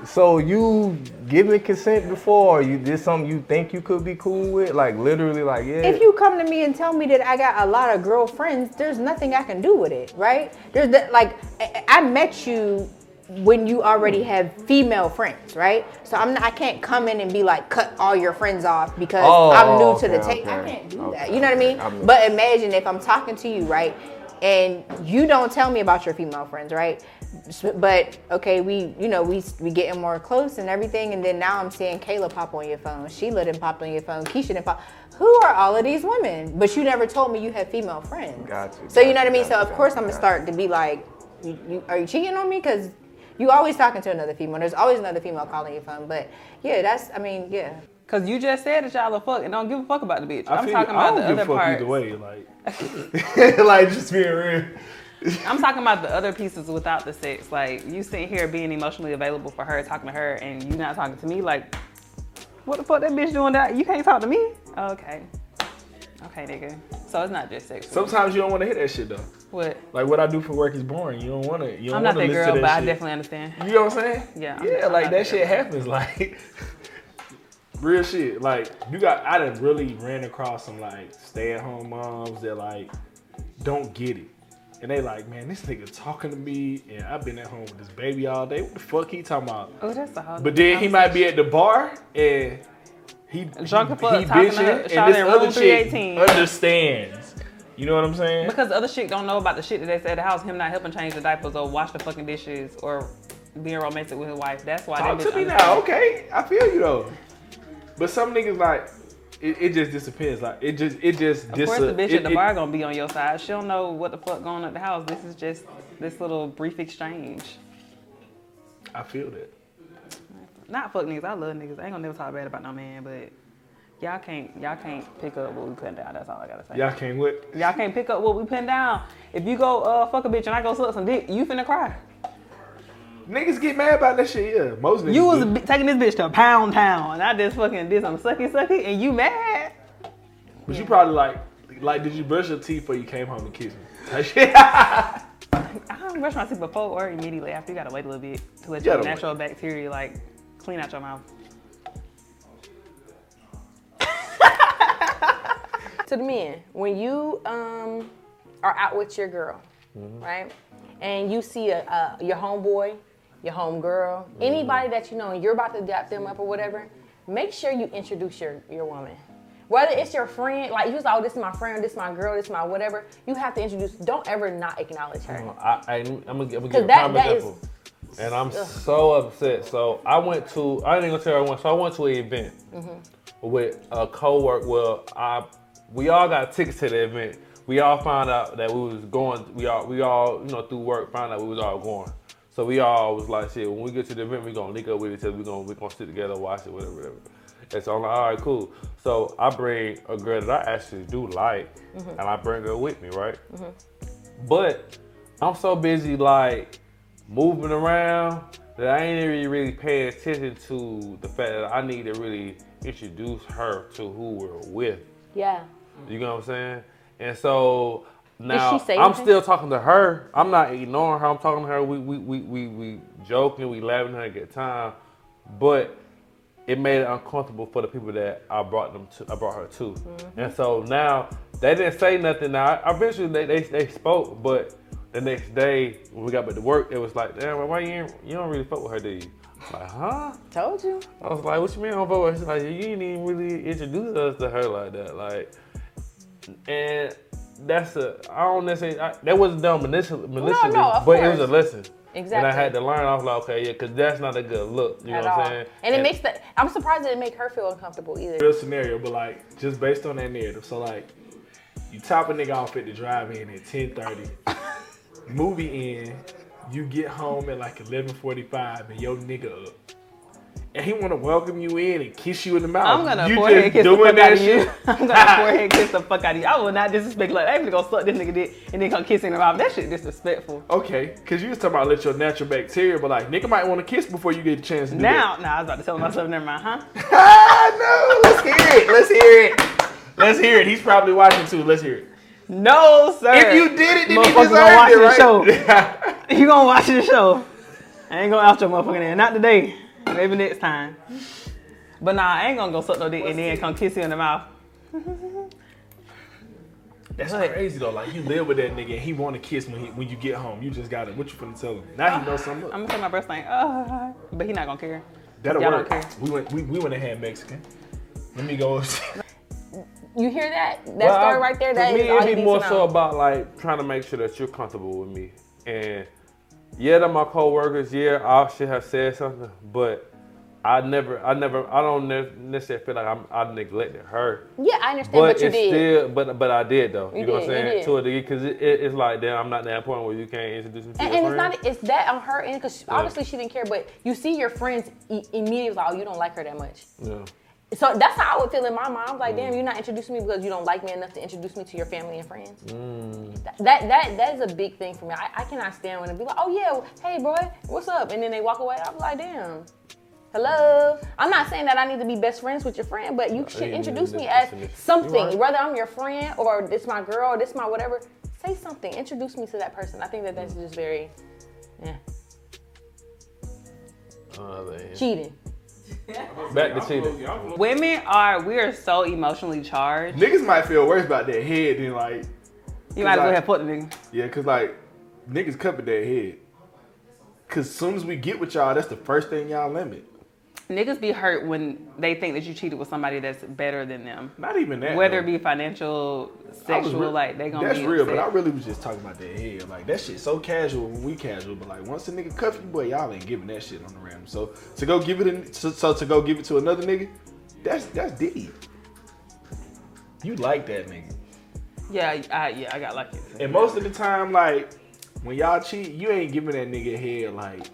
So you giving consent before, or you did something you think you could be cool with? Like literally, like yeah. If you come to me and tell me that I got a lot of girlfriends, there's nothing I can do with it, right? There's that like I- I met you when you already have female friends, right? So I'm not, I can't come in and be like cut all your friends off because Oh, I'm new to the okay. I can't do Okay. that. You know what I mean? I'm- But imagine if I'm talking to you, right? And you don't tell me about your female friends, right? But okay, we you know we we getting more close and everything, and then now I'm seeing Kayla pop on your phone, Sheila didn't pop on your phone, Keisha didn't pop. Who are all of these women? But you never told me you had female friends. Got you. So you know what I mean? So of course I'm gonna start to be like, you, you, are you cheating on me? Because you always talking to another female. There's always another female calling your phone. But yeah, that's I mean yeah. Cause you just said that y'all are fuck and don't give a fuck about the bitch. I I'm talking you. I about don't the give a other fuck part. either way. Like, like just being real. I'm talking about the other pieces without the sex. Like you sitting here being emotionally available for her, talking to her, and you not talking to me. Like, what the fuck that bitch doing that? You can't talk to me? Okay. Okay, nigga. So it's not just sex. Sometimes you don't want to hear that shit though. What? Like what I do for work is boring. You don't want to. You don't I'm not that girl, to but that I definitely understand. You know what I'm saying? Yeah, I'm- Yeah, I'm like that that shit girl. happens. Like real shit. Like you got. I done really ran across some like stay at home moms that like don't get it. And they like, man, this nigga talking to me, and I've been at home with this baby all day. What the fuck he talking about? Oh, that's a whole But then he might be at the bar and he Drunk he, he bitching, and this other chick understands. You know what I'm saying? Because the other shit don't know about the shit that they said at the house, him not helping change the diapers or wash the fucking dishes or being romantic with his wife. That's why Talk that to me understand. now, okay? I feel you though. But some niggas like it, it just disappears. Like it just it just Of dis- course, the bitch it- at the bar gonna be on your side. She don't know what the fuck going on at the house. This is just this little brief exchange. I feel that. Not fuck niggas. I love niggas. I ain't gonna never talk bad about no man, but y'all can't y'all can't pick up what we putting down. That's all I gotta say. Y'all can't what? Y'all can't pick up what we putting down. If you go uh fuck a bitch and I go suck some dick, you finna cry. Niggas get mad about that shit. Yeah, most niggas. You was b- taking this bitch to Pound Town, and I just fucking did some sucky sucky, and you mad? But you probably like like did you brush your teeth before you came home and kissed me? That shit. I don't brush my teeth before or immediately after. You gotta wait a little bit to let You your natural bacteria like clean out your mouth. to the men, when you um, are out with your girl, right, and you see a, a your homeboy, your homegirl, anybody that you know, and you're about to dap them up or whatever, make sure you introduce your your woman. Whether it's your friend, like you was like, oh, this is my friend, this is my girl, this is my whatever, you have to introduce. Don't ever not acknowledge her. I, I, I'm gonna, I'm gonna 'Cause give a that- prime that is- example. And I'm Ugh. so upset. So I went to, I didn't even tell everyone. So I went to an event with a co-work. Well, I, we all got tickets to the event. We all found out that we was going. We all, we all, you know, through work, found out we was all going. So we all was like, shit. When we get to the event, we gonna link up with each other. We gonna, we gonna sit together, watch it, whatever, whatever. And so I'm like, all right, cool. So I bring a girl that I actually do like, Mhm. and I bring her with me, right? Mhm. But I'm so busy like moving around that I ain't really really paying attention to the fact that I need to really introduce her to who we're with. Yeah. You know what I'm saying? And so now I'm anything? still talking to her. I'm not ignoring her. I'm talking to her. We we we we, we joking, we laughing, having a good time. But it made it uncomfortable for the people that I brought them to. I brought her to. Mm-hmm. And so now they didn't say nothing. Now eventually they, they they spoke, but the next day when we got back to work, it was like, damn, why you ain't, you don't really fuck with her, do you? I'm Like, huh? Told you. I was like, what you mean on fuck with her? She's like, you didn't even really introduce us to her like that. Like, and that's a, I don't necessarily, I, that wasn't done maliciously, maliciously of but it was a lesson. Exactly. And I had to learn. I was like, okay, yeah, because that's not a good look. You At know what all. I'm saying? And it makes that. I'm surprised it didn't make her feel uncomfortable either. Real scenario, but like just based on that narrative. So like, you top a nigga off at the drive-in at 10:30. movie in, you get home at like 11:45, and your nigga up. And he want to welcome you in and kiss you in the mouth. I'm gonna you forehead kiss the fuck out of you. I'm gonna forehead kiss the fuck out of you. I will not disrespect like I'm gonna suck this nigga dick and then come kissing him out. That shit disrespectful. Okay, cause you was talking about let your natural bacteria, but like nigga might want to kiss before you get a chance to do Now, nah, I was about to tell myself, never mind, huh? no, let's hear it. Let's hear it. Let's hear it. He's probably watching too. Let's hear it. No, sir. If you did it, then you gonna watch deserved it, the show. right? you gonna watch the show. I ain't gonna out your motherfucking ass. Not today. Maybe next time. But nah, I ain't gonna go suck no dick and then come kiss you in the mouth. That's what? crazy though. Like you live with that nigga and he want to kiss when he, when you get home. You just got to What you finna tell him? Now he knows something. I'm gonna say my breast thing. Uh, but he not gonna care. That'll Y'all work. don't care. We went. We, we went and had Mexican. Let me go. You hear that? That Well, story right there. That for me, it'd be more so about like trying to make sure that you're comfortable with me. And yeah, they're my coworkers. Yeah, I should have said something, but I never, I never, I don't ne- necessarily feel like I'm, I neglected her. Yeah, I understand, But, but, you it's did. still, but but I did though. You, You know what I'm saying? To a degree, because it, it, it's like, damn, I'm not that point where you can't introduce me to And, your and it's not it's that on her end because Yeah. obviously she didn't care, but you see your friends e- immediately like, oh, you don't like her that much. Yeah. So that's how I would feel in my mind. I'm like, Mm. damn, you're not introducing me because you don't like me enough to introduce me to your family and friends. Mm. That that that, that is a big thing for me. I, I cannot stand when they be like, oh yeah, hey boy, what's up? And then they walk away. I'm like, damn. Hello. I'm not saying that I need to be best friends with your friend, but you should introduce me as something. Whether I'm your friend or this my girl or this my whatever. Say something. Introduce me to that person. I think that that's just very, yeah, man. cheating. Back to cheating. Women are we are so emotionally charged. Niggas might feel worse about their head than like. You might as well have put the nigga. Yeah, cause like niggas cover their head. Cause soon as we get with y'all, that's the first thing y'all limit. Niggas be hurt when they think that you cheated with somebody that's better than them. Not even that. Whether though. it be financial, sexual, like they gonna That's be real, upset. but I really was just talking about their head. Like that shit so casual when we casual, but like once a nigga cuff you, boy, y'all ain't giving that shit on the ram. So to go give it, in, so, so to go give it to another nigga, that's that's deep. You like that nigga. Yeah, I, yeah, I got lucky. And most of the time, like when y'all cheat, you ain't giving that nigga head like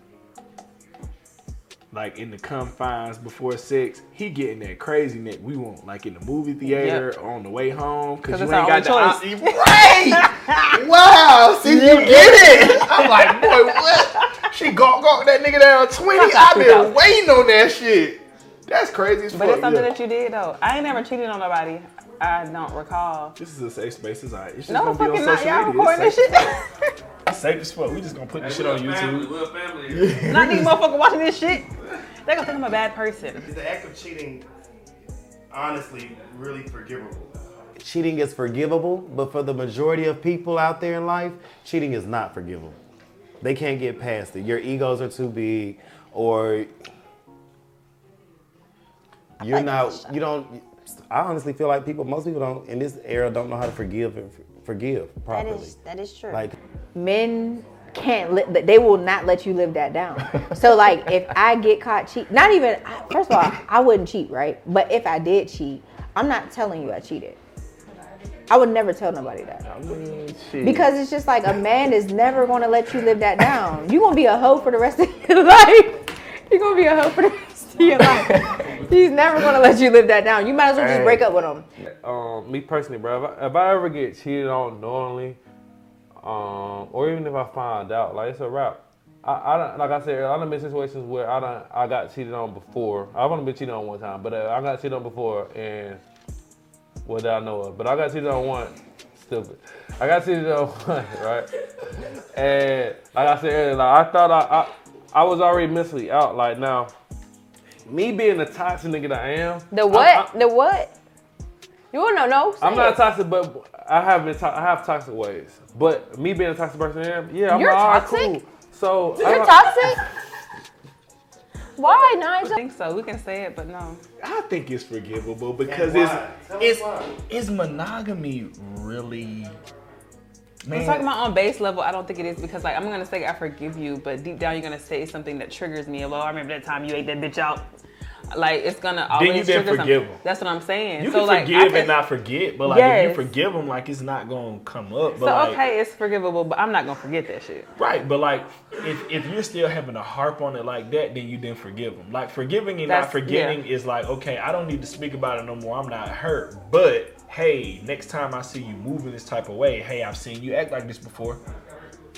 like in the confines before sex. He getting that crazy neck we want, like in the movie theater or on the way home, because you ain't got the choice. right. wow, see you get it. I'm like, boy, what? She gawk gawk that nigga down twenty. I've been waiting on that shit. That's crazy as fuck. But it's something yeah. that you did though. I ain't never cheated on nobody. I don't recall. This is a safe space. It's alright. It's just No, gonna be on fucking not. social Y'all media. recording this shit. safe. As fuck. We just gonna put this shit on YouTube. We're family. Not these motherfuckers watching this shit. They gonna think I'm a bad person. Is the act of cheating honestly really forgivable? Cheating is forgivable, but for the majority of people out there in life, cheating is not forgivable. They can't get past it. Your egos are too big, or you're not. You don't. I honestly feel like people, most people don't in this era, don't know how to forgive and forgive That properly. is that is true. Like men can't li- they will not let you live that down. So like if i get caught cheat not even first of all i wouldn't cheat right? But if i did cheat i'm not telling you i cheated. I would never tell nobody that. Because it's just like a man is never going to let you live that down. You're going to be a hoe for the rest of your life. You're going to be a hoe for the rest of your life he's never to let you live that down you might as well just break up with him um, me personally, bro, if I, if I ever get cheated on knowingly, um, or even if I find out, like it's a wrap, I, I don't, like I said, I done been situations where I don't, I got cheated on before. I've only been cheated on one time, but uh, I got cheated on before, and what I know of. But I got cheated on one. Stupid. I got cheated on one, right? And like I said earlier, like I thought I, I, I was already mentally out. Like now, me being the toxic nigga that I am. The what? I, the what? You don't know? No. I'm say not toxic, but I have been. To- I have toxic ways. But me being a toxic person, I am. Yeah, I'm You're like, all right, toxic? cool. So You're I- toxic. Why, Nigel? I think so. We can say it, but no. I think it's forgivable because And it's why? Tell it's us is monogamy really I'm talking about on base level. I don't think it is because like I'm gonna say I forgive you, but deep down you're gonna say something that triggers me. Well, I remember that time you ate that bitch out. Like it's gonna always Then you didn't trigger forgive something. him. That's what I'm saying. You so can like, forgive can- and not forget, but like if you forgive them, like it's not gonna come up. But So like, okay, it's forgivable, but I'm not gonna forget that shit. Right, but like if, if you're still having to harp on it like that, then you didn't forgive them. Like forgiving and That's- not forgetting is like, okay, I don't need to speak about it no more. I'm not hurt. But hey, next time I see you moving this type of way, hey, I've seen you act like this before.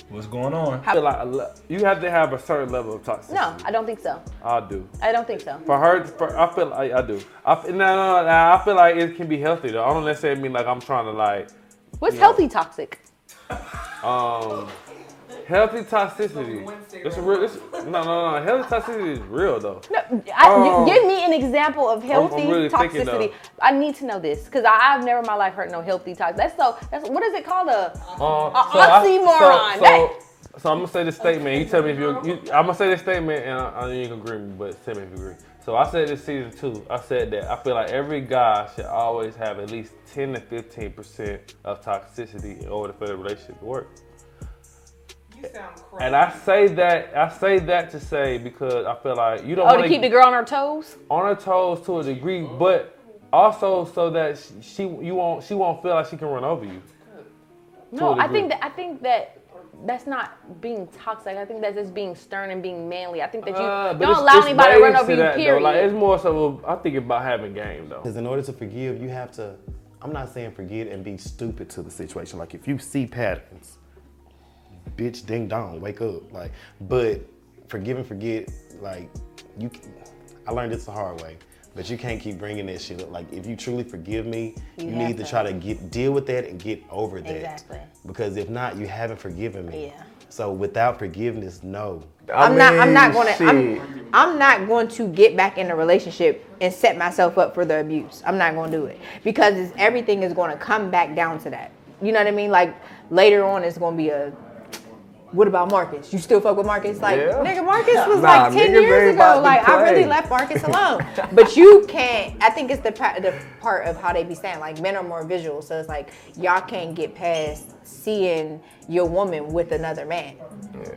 What's going on? I like you have to have a certain level of toxicity. No, I don't think so. I do. I don't think so. For her, for, I feel like I do. I feel, no, no, no, I feel like it can be healthy though. I don't necessarily mean like I'm trying to like What's you know, healthy toxic? Um, healthy toxicity. It's a real. It's, no, no, no. Healthy toxicity is real though. No, I, Um, give me an example of healthy I'm healthy really thinking, toxicity. though. I need to know this because I've never in my life heard no healthy toxic. That's so. That's what is it called? A, Um, a so I- oxymoron. So, That- so, so I'm gonna say this statement. You tell me if you. you I'm gonna say this statement, and I, I know you can agree with me, but tell me if you agree. So I said this season two. I said that I feel like every guy should always have at least 10 to 15 percent of toxicity in order for the relationship to work. And I say that I say that to say because I feel like you don't oh, want to keep the girl on her toes. on her toes to a degree, but also so that she, she you won't she won't feel like she can run over you. No, a I degree. think that I think that that's not being toxic. I think that's just being stern and being manly. I think that you Uh, don't it's- allow it's anybody to run ways over you. that, though. Period. Like it's more so I think it's about having game though. Because in order to forgive, you have to. I'm not saying forget and be stupid to the situation. Like if you see patterns, bitch, ding dong, wake up. Like, but forgive and forget. Like you, I learned this the hard way. But you can't keep bringing that shit up. Like if you truly forgive me, You you, need to to. try to get deal with that and get over that. Exactly. Because if not, you haven't forgiven me. Yeah. So without forgiveness, no. I'm not. I'm not going to. I'm, I'm not going to get back in a relationship and set myself up for the abuse. I'm not going to do it because it's, everything is going to come back down to that. You know what I mean? Like later on, it's going to be a. What about Marcus? You still fuck with Marcus? Like Yeah. nigga, Marcus was Nah, like ten years ago. Like I really left Marcus alone. but you can't. I think it's the the part of how they be saying like men are more visual, so it's like y'all can't get past seeing your woman with another man. Yeah.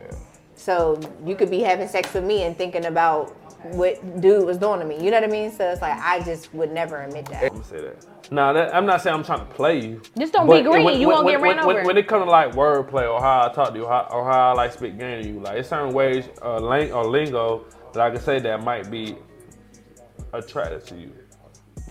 So you could be having sex with me and thinking about what dude was doing to me. You know what I mean? So it's like I just would never admit that. I'm gonna say that. No, that, I'm not saying I'm trying to play you. Just don't be green. when- you when- won't when, get ran when, over. When, when it comes to like wordplay or how I talk to you, how, or how I like speak game to you, like it's certain ways uh, lang- or lingo that I can say that might be attractive to you.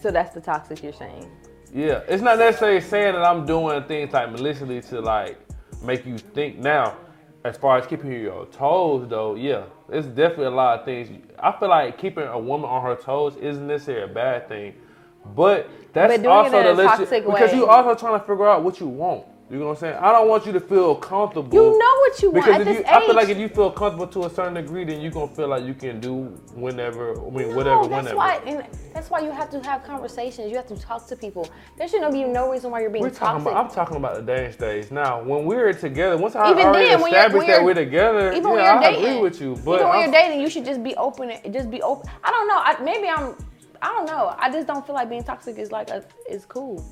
so that's the toxic you're saying. Yeah, it's not necessarily saying that I'm doing things like maliciously to like make you think. Now, as far as keeping you your toes, though, yeah, it's definitely a lot of things. I feel like keeping a woman on her toes isn't necessarily a bad thing, but that's But also the toxic because way- you also trying to figure out what you want. You know what I'm saying? I don't want you to feel comfortable. You know what you want because at if this you, I feel like if you feel comfortable to a certain degree, then you're gonna feel like you can do whenever. I mean, whatever, No, that's whenever. why. And that's why you have to have conversations. You have to talk to people. There shouldn't be no reason why you're being We're talking toxic. about. I'm talking about the dating stage. Now, when we're together, once I Even already then, when you're- established when that you're- we're together, even yeah, when you're I dating, agree with you. But Even when I'm- you're dating, you should just be open. Just be open. I don't know. I, maybe I'm. I don't know. I just don't feel like being toxic is like a is cool.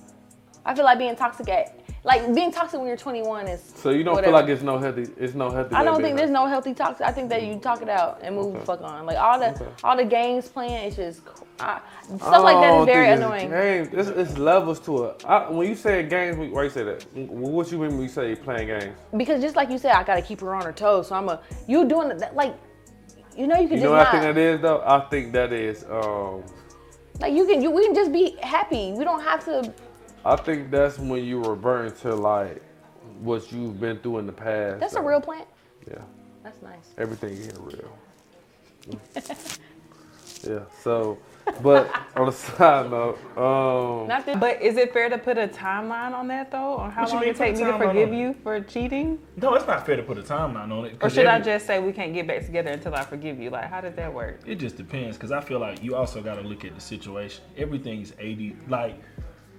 I feel like being toxic at like being toxic when you're 21 is. so you don't whatever. feel like it's no healthy. It's no healthy. I don't think there's no healthy toxic. I think that you talk it out and move the fuck on. Like all the Okay. all the games playing, it's just I, I stuff like that is very it's annoying. Games, it's, it's levels to it. I, when you say games, why you say that? What you mean when you say playing games? Because just like you said, I gotta keep her on her toes. So I'm a you doing that like you know you can You just know what not I think that is though? I think that is. Um, like you can you we can just be happy. We don't have to. I think that's when you revert to like what you've been through in the past. That's a real plant. Yeah. That's nice. Everything here real. yeah. So, but on the side note, um, Not that, but is it fair to put a timeline on that though, on how What you long mean it take me to forgive you for cheating? No, it's not fair to put a timeline on it. Or should I just say we can't get back together until I forgive you? Like, how does that work? It just depends because I feel like you also got to look at the situation. Everything's 80. Like,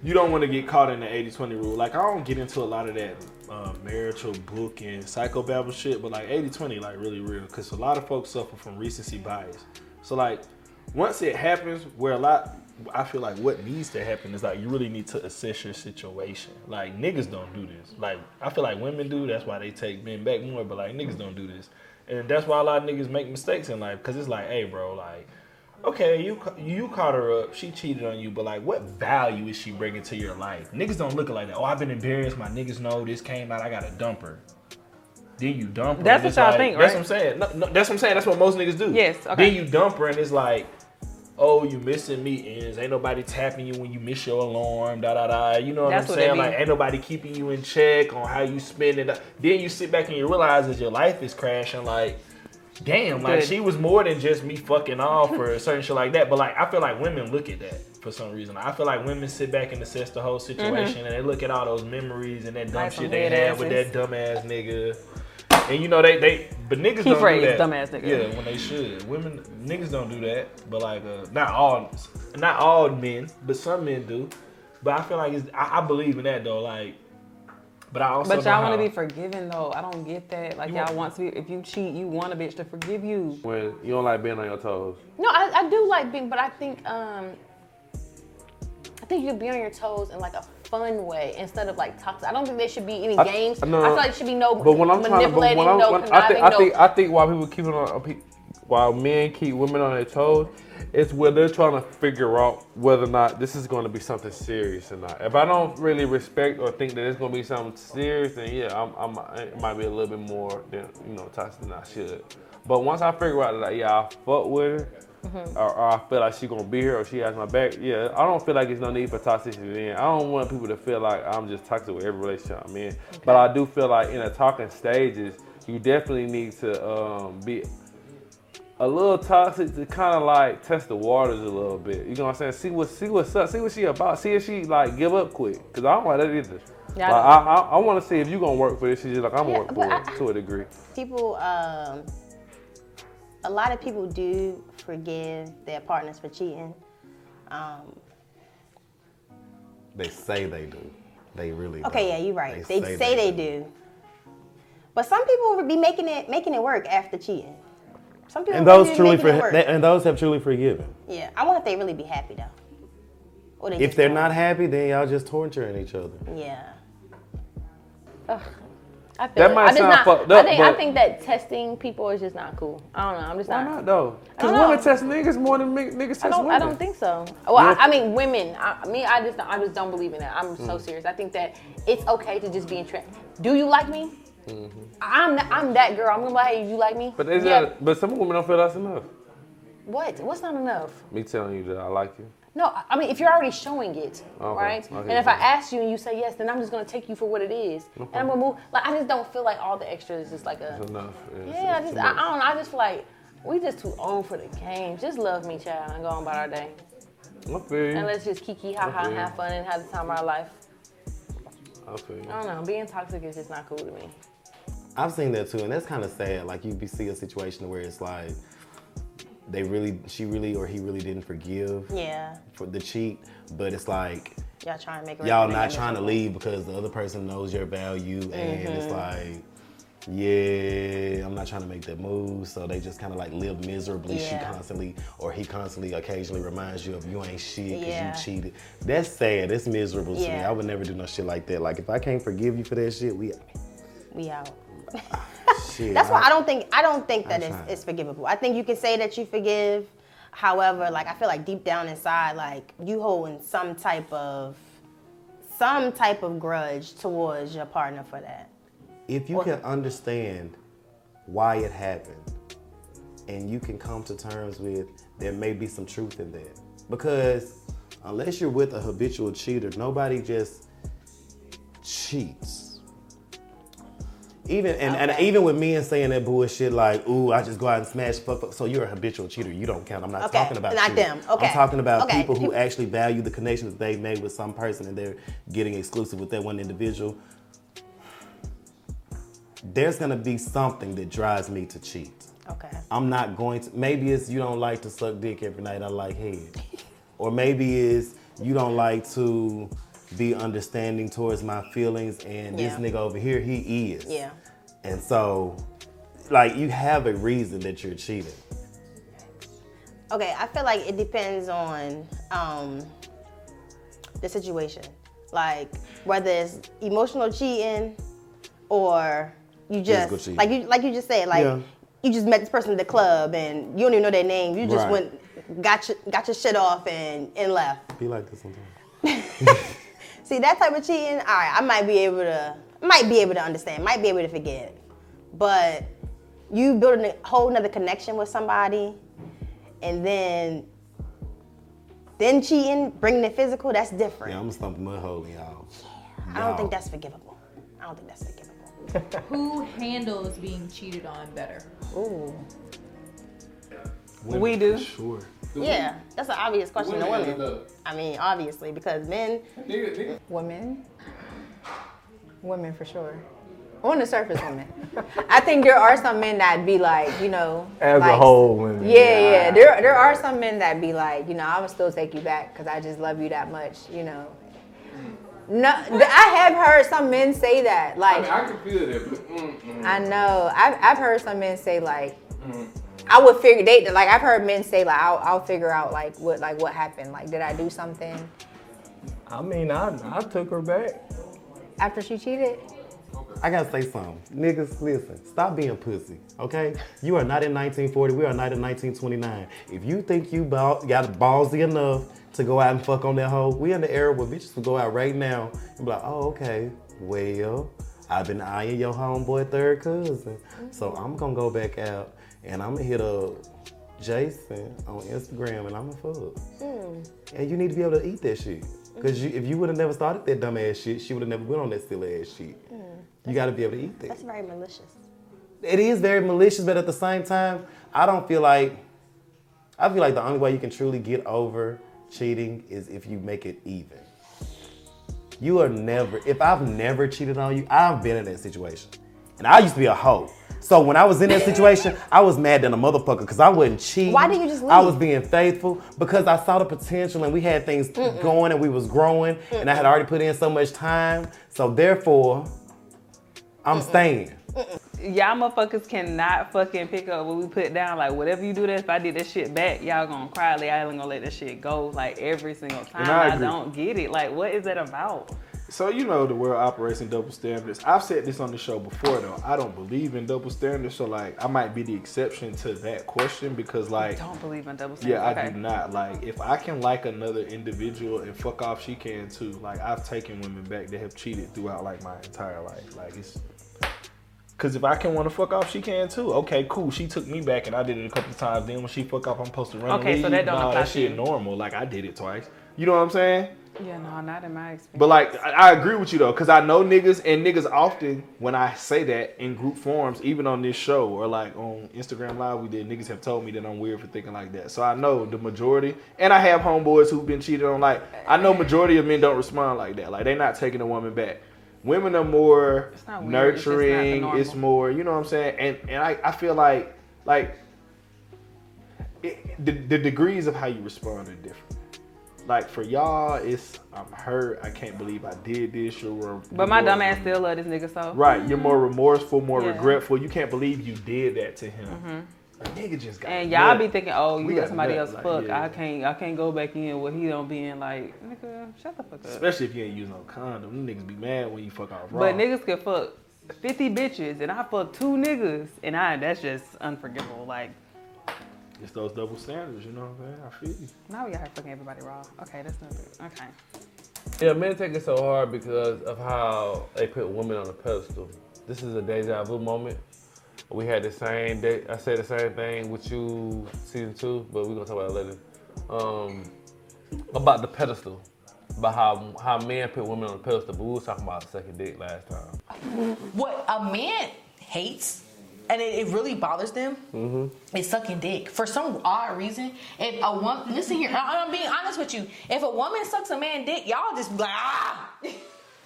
you don't want to get caught in the 80 20 rule. Like, I don't get into a lot of that uh, marital book and psychobabble shit, but like 80 20, like, really real because a lot of folks suffer from recency bias. So, like, once it happens, where a lot, I feel like what needs to happen is like you really need to assess your situation. Like, niggas don't do this. Like, I feel like women do. That's why they take men back more, but like, niggas don't do this. And that's why a lot of niggas make mistakes in life because it's like, hey, bro, like, okay, you you caught her up, she cheated on you, but like, what value is she bringing to your life? Niggas don't look like that. Oh, I've been embarrassed. My niggas know this came out. I got to dump her. Then you dump her. That's what y'all like- think, That's what I'm saying. No, no, that's what I'm saying. That's what most niggas do. Yes, okay. Then you dump her, and it's like, oh, you missing meetings. Ain't nobody tapping you when you miss your alarm. Da da da. You know what That's I'm saying? Like, ain't nobody keeping you in check on how you spend it. Then you sit back and you realize that your life is crashing. Like, damn, like Good. she was more than just me fucking off or certain shit like that. But like, I feel like women look at that for some reason. I feel like women sit back and assess the whole situation and they look at all those memories and that dumb Like shit they had with that asses. dumbass nigga. And you know they they but niggas Key don't phrase, do that. dumbass nigga. Yeah, when they should. Women niggas don't do that. But like uh, not all not all men, but some men do. But I feel like it's I, I believe in that though. Like but I also But y'all want to be forgiven though. I don't get that. Like You y'all want- want to be. If you cheat, you want a bitch to forgive you. when you don't like being on your toes. No, I, I do like being, but I think um, I think you should be on your toes in like a fun way instead of like toxic. I don't think there should be any I- games. no, I feel like there should be no But when I'm trying to, but when I'm, no when, I conniving, think, I think, I think why people keep it on, a pe- while men keep women on their toes, it's where they're trying to figure out whether or not this is going to be something serious or not. If I don't really respect or think that it's going to be something serious, then yeah, I'm, I'm, it might be a little bit more than you know toxic than I should. But once I figure out that yeah, I fuck with her. Mm-hmm. Or, or I feel like she's gonna be here, or she has my back. Yeah, I don't feel like there's no need for toxicity. Then I don't want people to feel like I'm just toxic with every relationship I'm in. But I do feel like in the talking stages, you definitely need to um, be a little toxic to kind of like test the waters a little bit. You know what I'm saying? See what see what's up. See what she about. See if she like give up quick. Cause I don't like that either. Yeah, Like, I I, I, I want to see if you gonna work for this. She's just like I'm Yeah, gonna work for I- it to a degree. People, um, a lot of people do forgive their partners for cheating. Um, They say they do. They really okay, don't. yeah, you're right. They, say, they, do. But some people would be making it making it work after cheating. Some people And those really truly for, they- and those have truly forgiven. Yeah, I wonder if they really be happy though. Or they If they're don't. not happy, then y'all just torturing each other. Yeah. I feel That it. might I sound not, fucked I up, think I think that testing people is just not cool. I don't know. I'm just Why not. not though? Cause women test niggas more than niggas test I don't. women. I don't think so. Well, I, Yeah. I mean, women. I, me, I just, I just don't believe in that. I'm so Mm. serious. I think that it's okay to just be in trend. Do you like me? Mm-hmm. I'm, I'm that girl. I'm gonna be like, hey, you like me? But is yeah. that, but some women don't feel that's enough. What? What's not enough? Me telling you that I like you. No, I- mean, if you're already showing it, Okay, right? okay, and if I ask you and you say yes, then I'm just gonna take you for what it is, and I'm gonna move. Like, I just don't feel like all the extras is just like a. It's enough. It's- Yeah, I just, I, I don't know. I just feel like we just too old for the game. Just love me, child, and go on about our day. You. And let's just kiki, ha ha, have fun and have the time of our life. Okay. I don't know. Being toxic is just not cool to me. I've seen that too, and that's kind of sad. Like you be see a situation where it's like they really, she really or he really didn't forgive Yeah. for the cheat, but it's like Y'all trying to make y'all not trying to leave because the other person knows your value, and it's Mhm. like. Yeah, I'm not trying to make that move, so they just kind of like live miserably. She constantly, or he constantly, occasionally reminds you of you ain't shit because Yeah. you cheated. That's sad. That's miserable to me. I would never do no shit like that. Like if I can't forgive you for that shit, we We out. Shit. That's why I don't think I don't think that it's, it's forgivable. I think you can say that you forgive. However, like I feel like deep down inside, like you holding some type of some type of grudge towards your partner for that. if you can understand why it happened and you can come to terms with there may be some truth in that because unless you're with a habitual cheater nobody just cheats Even and, and even with men saying that bullshit like, "Ooh, I just go out and smash fuck," fuck," so you're a habitual cheater. You don't count. I'm not Okay, talking about not you. them. Okay. I'm talking about Okay. people who actually value the connections they've made with some person and they're getting exclusive with that one individual. There's gonna be something that drives me to cheat. Okay. I'm not going to. Maybe it's you don't like to suck dick every night. I like head, or maybe it's you don't like to be understanding towards my feelings. And Yeah. this nigga over here, he is. Yeah. And so, like, you have a reason that you're cheating. Okay, I feel like it depends on um, the situation. Like whether it's emotional cheating or you just like you like you just said like Yeah. you just met this person at the club and you don't even know their name. You just Right. went got your got your shit off and and left. Be like this sometimes. See that type of cheating, all right, I might be able to might be able to understand, might be able to forget. But you building a whole nother connection with somebody and then then cheating, bringing it physical, that's different. Yeah, I'm gonna stump a mud hole in y'all. I don't think that's forgivable. I don't think that's forgivable. Who handles being cheated on better? Ooh. We do. Sure. Yeah, that's an obvious question to Women women. I mean, obviously, because men. Women. Women for sure. On the surface, women. I think there are some men that be like, you know, As a whole, women. Yeah, yeah. There, there are some men that be like, you know, I would still take you back because I just love you that much, you know. No, I have heard some men say that. I Like, mean, I can feel that, but mm, mm. I know. I've, I've heard some men say like, I would figure they like. I've heard men say like, I'll, I'll figure out like what like what happened. Like, did I do something I mean, I I took her back. after she cheated? I gotta say something. Niggas, listen, stop being pussy, okay? You are not in 1940, we are not in 1929. If you think you ball, got ballsy enough to go out and fuck on that hoe, we in the era where bitches will go out right now and be like, oh, okay, well, I've been eyeing your homeboy third cousin. So I'm gonna go back out and I'm gonna hit up Jason on Instagram and I'm gonna fuck. Hmm. And you need to be able to eat that shit. Cause you, if you would have never started that dumb ass shit, she would have never went on that silly ass shit. Hmm. You got to be able to eat that. That's very malicious. It is very malicious, but at the same time, I don't feel like. I feel like the only way you can truly get over cheating is if you make it even. You are never. If I've never cheated on you, I've been in that situation, and I used to be a hoe. So when I was in that situation, I was mad than a motherfucker because I wasn't cheating. Why didn't you just I was being faithful because I saw the potential and we had things going and we was growing and I had already put in so much time. So therefore, I'm staying. Y'all motherfuckers cannot fucking pick up what we put down. Like whatever you do that, if I did that shit back, y'all gonna cry. Like I ain't gonna let that shit go. Like every single time. And I I, don't get it. Like what is that about? So you know the world operates in double standards. I've said this on the show before though. I don't believe in double standards, so like I might be the exception to that question because like don't believe in double standards. Yeah, standards. I Okay. do not. Like if I can like another individual and fuck off, she can too. Like I've taken women back that have cheated throughout like my entire life. Like it's Cause if I can want to fuck off, she can too. Okay, cool. She took me back, and I did it a couple of times. Then when she fuck off, I'm supposed to run. Okay, so that don't Nah, apply that to shit you. normal. Like I did it twice. You know what I'm saying? Yeah, no, not in my experience. But like, I, I agree with you though, cause I know niggas and niggas often when I say that in group forums, even on this show or like on Instagram Live, we did. Niggas have told me that I'm weird for thinking like that. So I know the majority, and I have homeboys who've been cheated on. Like I know majority of men don't respond like that. Like they're not taking a woman back. Women are more weird, it's nurturing. normal. It's more, you know what I'm saying. And and I, I feel like like it, the, the degrees of how you respond are different. Like for y'all, it's I'm hurt. I can't believe I did this. You're, But my dumb ass still love this nigga, so. Right, you're more remorseful, more Yeah. regretful. You can't believe you did that to him. Mhm. A nigga just got And y'all nut. be thinking, oh, you We got somebody else like, fuck. yeah. I can't, I can't go back in where he don't be in. Like, nigga, shut the fuck up. Especially if you ain't using no condom. Them niggas be mad when you fuck off raw. But niggas can fuck 50 bitches, and I fuck two niggas, and I that's just unforgivable. Like, it's those double standards, you know what I'm saying? I feel you. now we got her fucking everybody raw. Okay, that's not good. Okay. Yeah, men take it so hard because of how they put women on a pedestal. This is a deja vu moment. We had the same day. I said the same thing with you season two, but we're gonna talk about it later. Um, about the pedestal. about how how men put women on the pedestal, but we was talking about second dick last time. What a man hates, and it, it really bothers them, Mm-hmm. is sucking dick. For some odd reason, if a woman, listen here, I- I'm being honest with you. If a woman sucks a man dick, y'all just be like, ah. Yeah.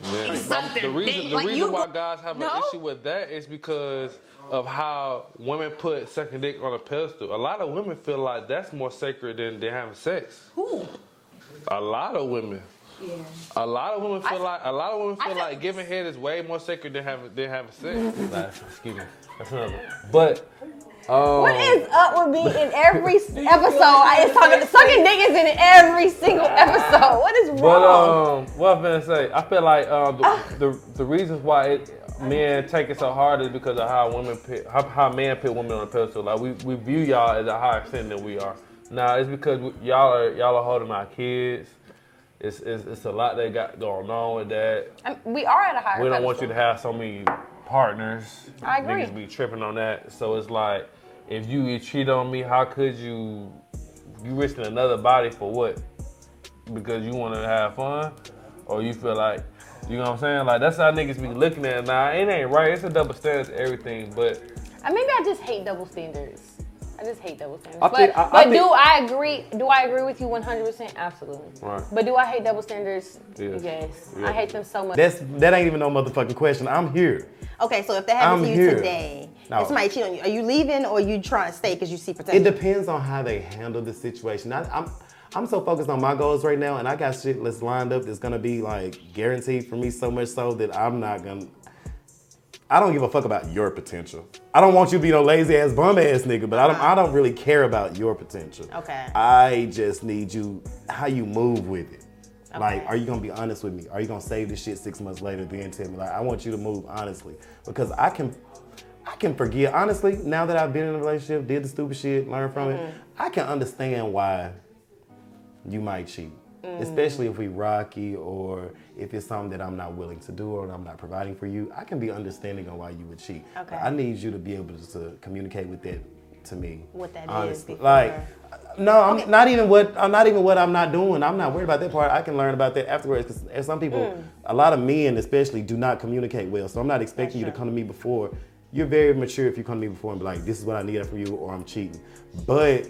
He the reason, dick. the Like, reason why go- guys have No? an issue with that is because of how women put sucking dick on a pedestal. A lot of women feel like that's more sacred than, than having sex. Who? A lot of women. Yeah. A lot of women feel I- like a lot of women feel feel- like giving head is way more sacred than having than having sex. Nah, excuse me. That's another. But um, What is up with me in every episode? I is talking sucking dick is in every single episode. What is wrong? But um, what I'm gonna say, I feel like um, the, the the reasons why it, men take it so hard is because of how women put, how, how men put women on a pedestal. Like we, we view y'all as a higher sin than we are. Now it's because y'all are y'all are holding our kids. It's, it's it's a lot they got going on with that. I mean, we are at a higher. We don't want you to have so many partners. I agree. Niggas be tripping on that. So it's like, if you cheat on me, how could you? You risking another body for what? Because you want to have fun, or you feel like, you know what I'm saying? Like that's how niggas be looking at it. Now it ain't right. It's a double standard to everything, but Uh, maybe I just hate double standards. I just hate double standards. I but think- I- I but think- do I agree? Do I agree with you 100%? Absolutely. Right. But do I hate double standards? Yes. Yes. Yeah. I hate them so much. That's that ain't even no motherfucking question. I'm here. Okay, so if that happened I'm to you here. today, No. and somebody cheat on you, are you leaving or are you trying to stay because you see protection? It depends on how they handle the situation. I, I'm I'm so focused on my goals right now, and I got shit that's lined up that's gonna be like guaranteed for me so much so that I'm not gonna. I don't give a fuck about your potential. I don't want you to be no lazy ass bum ass nigga, but I don't. I don't really care about your potential. Okay. I just need you how you move with it. Like, are you gonna be honest with me? Are you gonna save this shit six months later then tell me like I want you to move honestly? Because I can I can forgive honestly, now that I've been in a relationship, did the stupid shit, learned from it, mm-hmm. I can understand why you might cheat. Mm. Especially if we rocky or if it's something that I'm not willing to do or I'm not providing for you, I can be understanding on why you would cheat. But Okay. I need you to be able to communicate with that to me. What that is honestly. before- Like no, I'm not even what I'm not even what I'm not doing. I'm not worried about that part. I can learn about that afterwards. Because some people, Mm. a lot of men especially, do not communicate well. So I'm not expecting you to come to me before. You're very mature if you come to me before and be like, "This is what I need from you," or "I'm cheating." But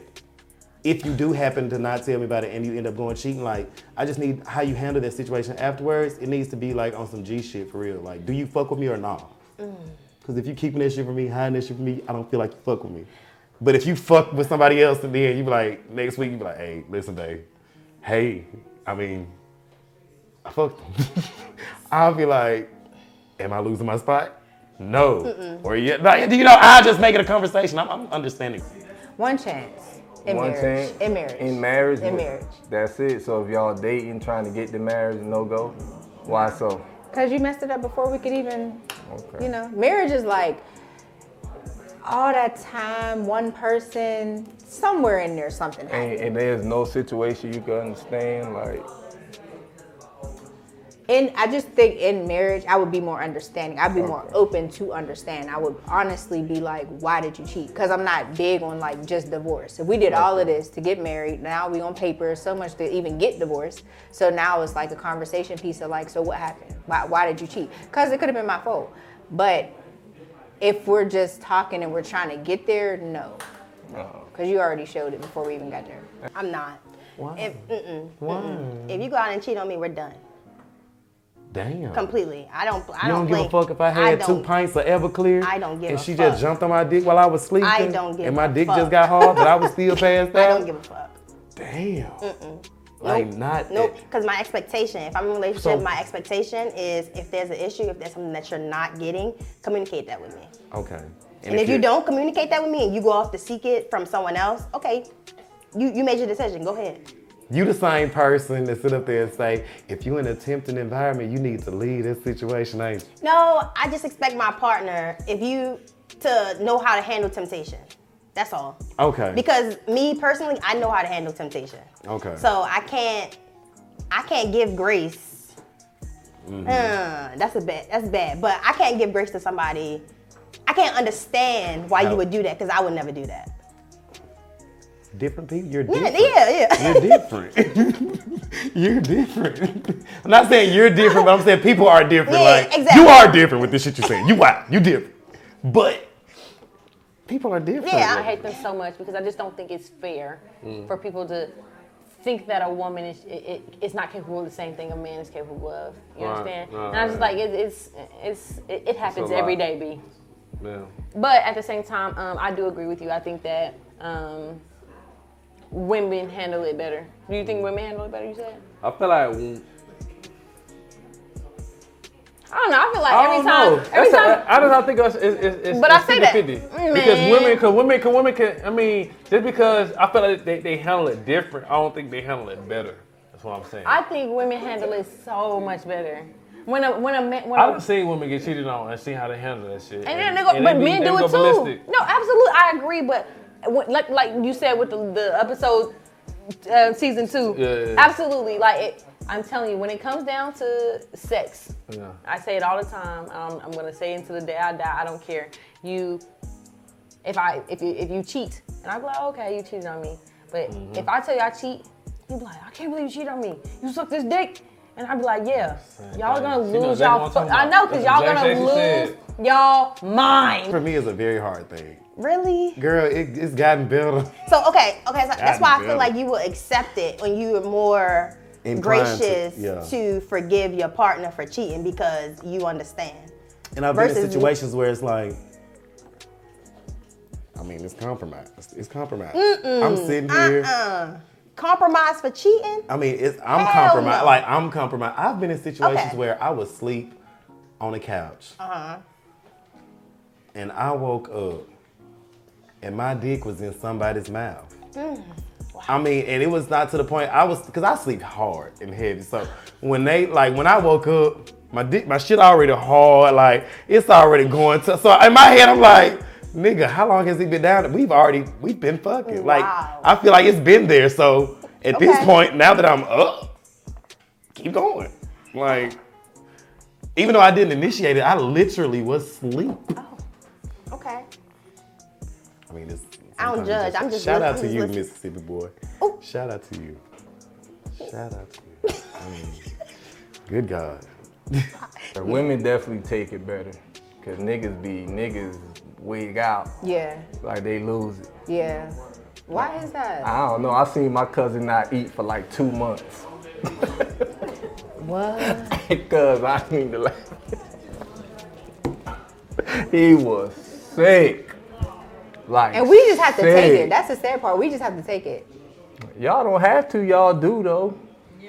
if you do happen to not tell me about it and you end up going cheating, like I just need how you handle that situation afterwards. It needs to be like on some G shit for real. Like, do you fuck with me or not? Because mm. if you keeping that shit from me, hiding that shit from me, I don't feel like you fuck with me. But if you fuck with somebody else and then you be like, next week you be like, hey, listen, babe. Hey, I mean, I fucked him. I'll be like, am I losing my spot? No. Mm-mm. Or yeah, like, you know, I'll just make it a conversation. I'm, I'm understanding. One chance. In One marriage. chance. In marriage. In marriage. In marriage. That's it. So if y'all dating, trying to get to marriage, no go. Why so? Because you messed it up before we could even, Okay. you know, marriage is like all that time, one person, somewhere in there, something. And, and there's no situation you can understand. Like, In, I just think in marriage, I would be more understanding. I'd be more open to understand. I would honestly be like, why did you cheat? Because I'm not big on like just divorce. If we did all of this to get married, now we on paper so much to even get divorced. So now it's like a conversation piece of like, so what happened? Why, why did you cheat? Because it could have been my fault. But if we're just talking and we're trying to get there, no. Oh. Because you already showed it before we even got there. I'm not. Why? If, mm-mm, Why? mm-mm. if you go out and cheat on me, we're done. Damn. Completely. I don't. I you don't, give blink. a fuck if I had two pints of Everclear I don't give a fuck. and she just jumped on my dick while I was sleeping. I don't give And my dick fuck. just got hard, but I was still passed out. I don't give a fuck. Damn. Mm-mm. Like Nope. not. Nope. Because my expectation, if I'm in a relationship, So- my expectation is if there's an issue, if there's something that you're not getting, communicate that with me. Okay. And, if, you you're- don't communicate that with me and you go off to seek it from someone else, okay, you, you made your decision. Go ahead. You the same person that sit up there and say, if you're in a tempting environment, you need to leave this situation, ain't you? No, I just expect my partner, if you, to know how to handle temptation. That's all. Okay. Because me personally, I know how to handle temptation. Okay. So I can't, I can't give grace. Mhm. Uh, that's a bad. That's bad. But I can't give grace to somebody. I can't understand why How- you would do that because I would never do that. Different people. You're different. yeah, yeah. You're different. you're different. I'm not saying you're different, but I'm saying people are different. Yeah, like exactly. you are different with this shit you're saying. You wow, you different. But people are different. Yeah, I hate them so much because I just don't think it's fair Mm. for people to think that a woman is it, it, is not capable of the same thing a man is capable of. You Right, understand? right, and I'm just like, it, it's it's it, it happens lot. every day, b. Yeah. But at the same time, um, I do agree with you. I think that um, women handle it better. Do you think women handle it better? You said. I feel like I don't know. I feel like I every don't time, know. every That's time. a- I just I think it's, it's, it's, it's But I it's say that. 50-50. Mm, because women, because women, because women can. I mean, just because I feel like they, they handle it different, I don't think they handle it better. That's what I'm saying. I think women handle it so much better. When a when a man when I a, done seen women get cheated on and see how they handle that shit. And then they go, but be- men do it too. ballistic. No, absolutely, I agree. But like like you said with the, the episode uh, season two, Yeah, yeah, yeah. absolutely. Like it, I'm telling you, when it comes down to sex, Yeah. I say it all the time. Um, I'm gonna say it until the day I die. I don't care. You, if I if you if you cheat, and I be like, okay, you cheated on me. But Mhm. if I tell you I cheat, you be like, I can't believe you cheated on me. You suck this dick. And I'd be like, yeah, y'all gonna thing. She knows lose exactly y'all. what I'm fu- I know, cause That's y'all exactly gonna lose said. y'all mind. For me, it's a very hard thing. Really? Girl, it, it's gotten better. So okay, okay, so that's why I better. feel like you will accept it when you are more Inclined to- gracious yeah. to forgive your partner for cheating because you understand. And I've been in Versus- situations where it's like, I mean, it's compromise. It's compromise. Mm-mm, I'm sitting here. Uh-uh. Compromise for cheating? I mean, it's I'm Hell compromised. no. Like I'm compromised. I've been in situations Okay. where I would sleep on a couch Uh huh. and I woke up and my dick was in somebody's mouth. Mm. I mean, and it was not to the point I was because I sleep hard and heavy. So when they like when I woke up, my dick, my shit already hard. Like it's already going to. So in my head, I'm like, nigga, how long has he been down? We've already we've been fucking. Like I feel like it's been there. So at this point, now that I'm up, keep going. Like even though I didn't initiate it, I literally was asleep. Okay. I mean, it's. I don't judge. it's- I'm just Shout out to you, listening. Mississippi boy. Shout out to you. Shout out to you. I mean, mm. good God. Women definitely take it better. Cause niggas be niggas wig out. Yeah, Like they lose it. yeah. Why is that? I don't know. I seen my cousin not eat for like two months. What? Cause I mean the laugh. he was sick. Like And we just have to take it. That's the sad part. We just have to take it. Y'all don't have to, y'all do though.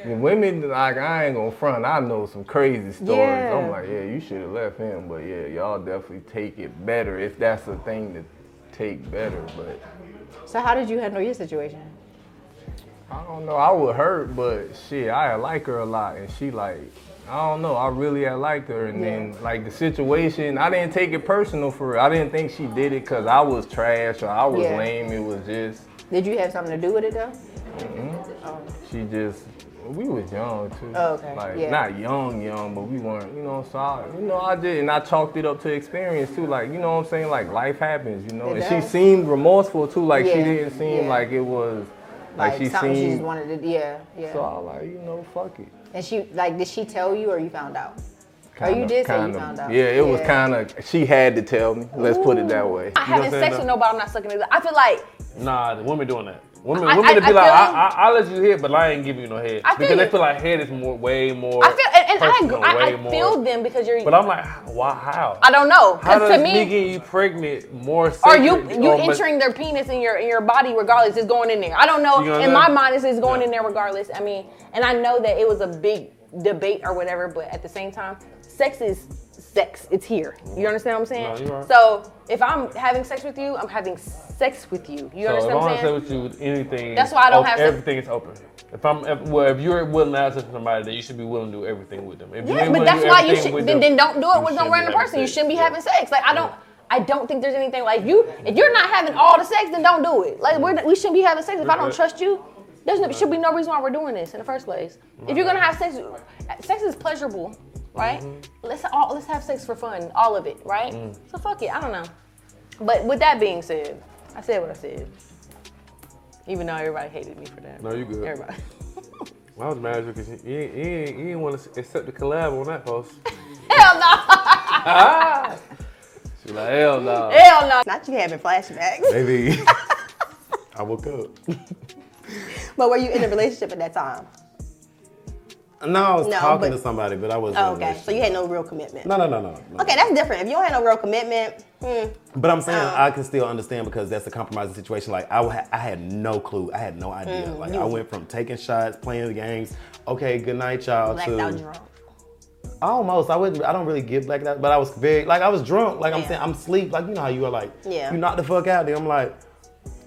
And women, like I ain't gonna front. I know some crazy stories. Yeah. I'm like, yeah, you should have left him, but yeah, y'all definitely take it better if that's a thing to take better. But So how did you handle your situation? I don't know. I would hurt, but shit, I like her a lot, and she like, I don't know. I really had liked her, and then like the situation, I didn't take it personal for her. I didn't think she did it because I was trash or I was Yeah. lame. It was just. Did you have something to do with it though? mm Oh. She just, we was young too. Oh, okay. Like Yeah. not young, young, but we weren't, you know. So I, you know, I did, and I chalked it up to experience too. Like you know what I'm saying? Like life happens, you know. It and does. she seemed remorseful too. Like she didn't seem yeah. like it was, like, Like, she something she just wanted to. Yeah, yeah. So I like, you know, fuck it. And she like, did she tell you or you found out? oh, you Kinda- did say you kinda. found out. Yeah, it was kind of. She had to tell me. Let's put it that way. I'm not having sex with nobody. I'm not sucking it. I feel like Nah, the women doing that. Women, women I- to be I like, I. I, I'll let you hit, but I ain't giving you no head I feel because they feel like head is more, way more. I feel, and, and I, personal, I, I feel them because you're. But I'm like, why? How? I don't know. How does to me me, getting you pregnant more? Are you you entering their penis in your in your body regardless is going in there. I don't know. You know in my mind, it's, it's going in there regardless. I mean, and I know that it was a big debate or whatever, but at the same time, sex is sex. It's here. You understand what I'm saying? No, right. So if I'm having sex with you, I'm having sex with you. You so understand what I'm saying? say with you with anything, That's why I don't op- have sex- everything is open. If I'm if, well, if you're willing to have sex with somebody, then you should be willing to do everything with them. If Yeah, but that's why you should then, them, then don't do it with no random person. You shouldn't be having sex. Like I don't I don't think there's anything like you if you're not having all the sex, then don't do it. Like we're, we shouldn't be having sex if I don't trust you. there no, should be no reason why we're doing this in the first place. If you're gonna have sex, sex is pleasurable, right? Let's all let's have sex for fun, all of it, right? Mm. So fuck it. I don't know. But with that being said, I said what I said. Even though everybody hated me for that. No, you good. Everybody. I was mad because you, you, you, you didn't want to accept the collab on that post. Hell no. She like, hell no. Hell no. Not you having flashbacks. Maybe. I woke up. But were you in a relationship at that time? No, I was No, talking but- to somebody, but I wasn't. Oh, okay. So you had no real commitment. No, no, no, no. no. Okay, that's different. If you don't have no real commitment, hmm. But I'm saying Um, I can still understand because that's a compromising situation. Like I, I had no clue. I had no idea. Mm, like you I went from taking shots, playing the games. Okay, good night, y'all. blacked to out drunk. almost. I wouldn't. I don't really get blacked out, but I was very like I was drunk. Like I'm saying, I'm sleep. Like you know how you are. Like Yeah. you knock the fuck out. Then I'm like,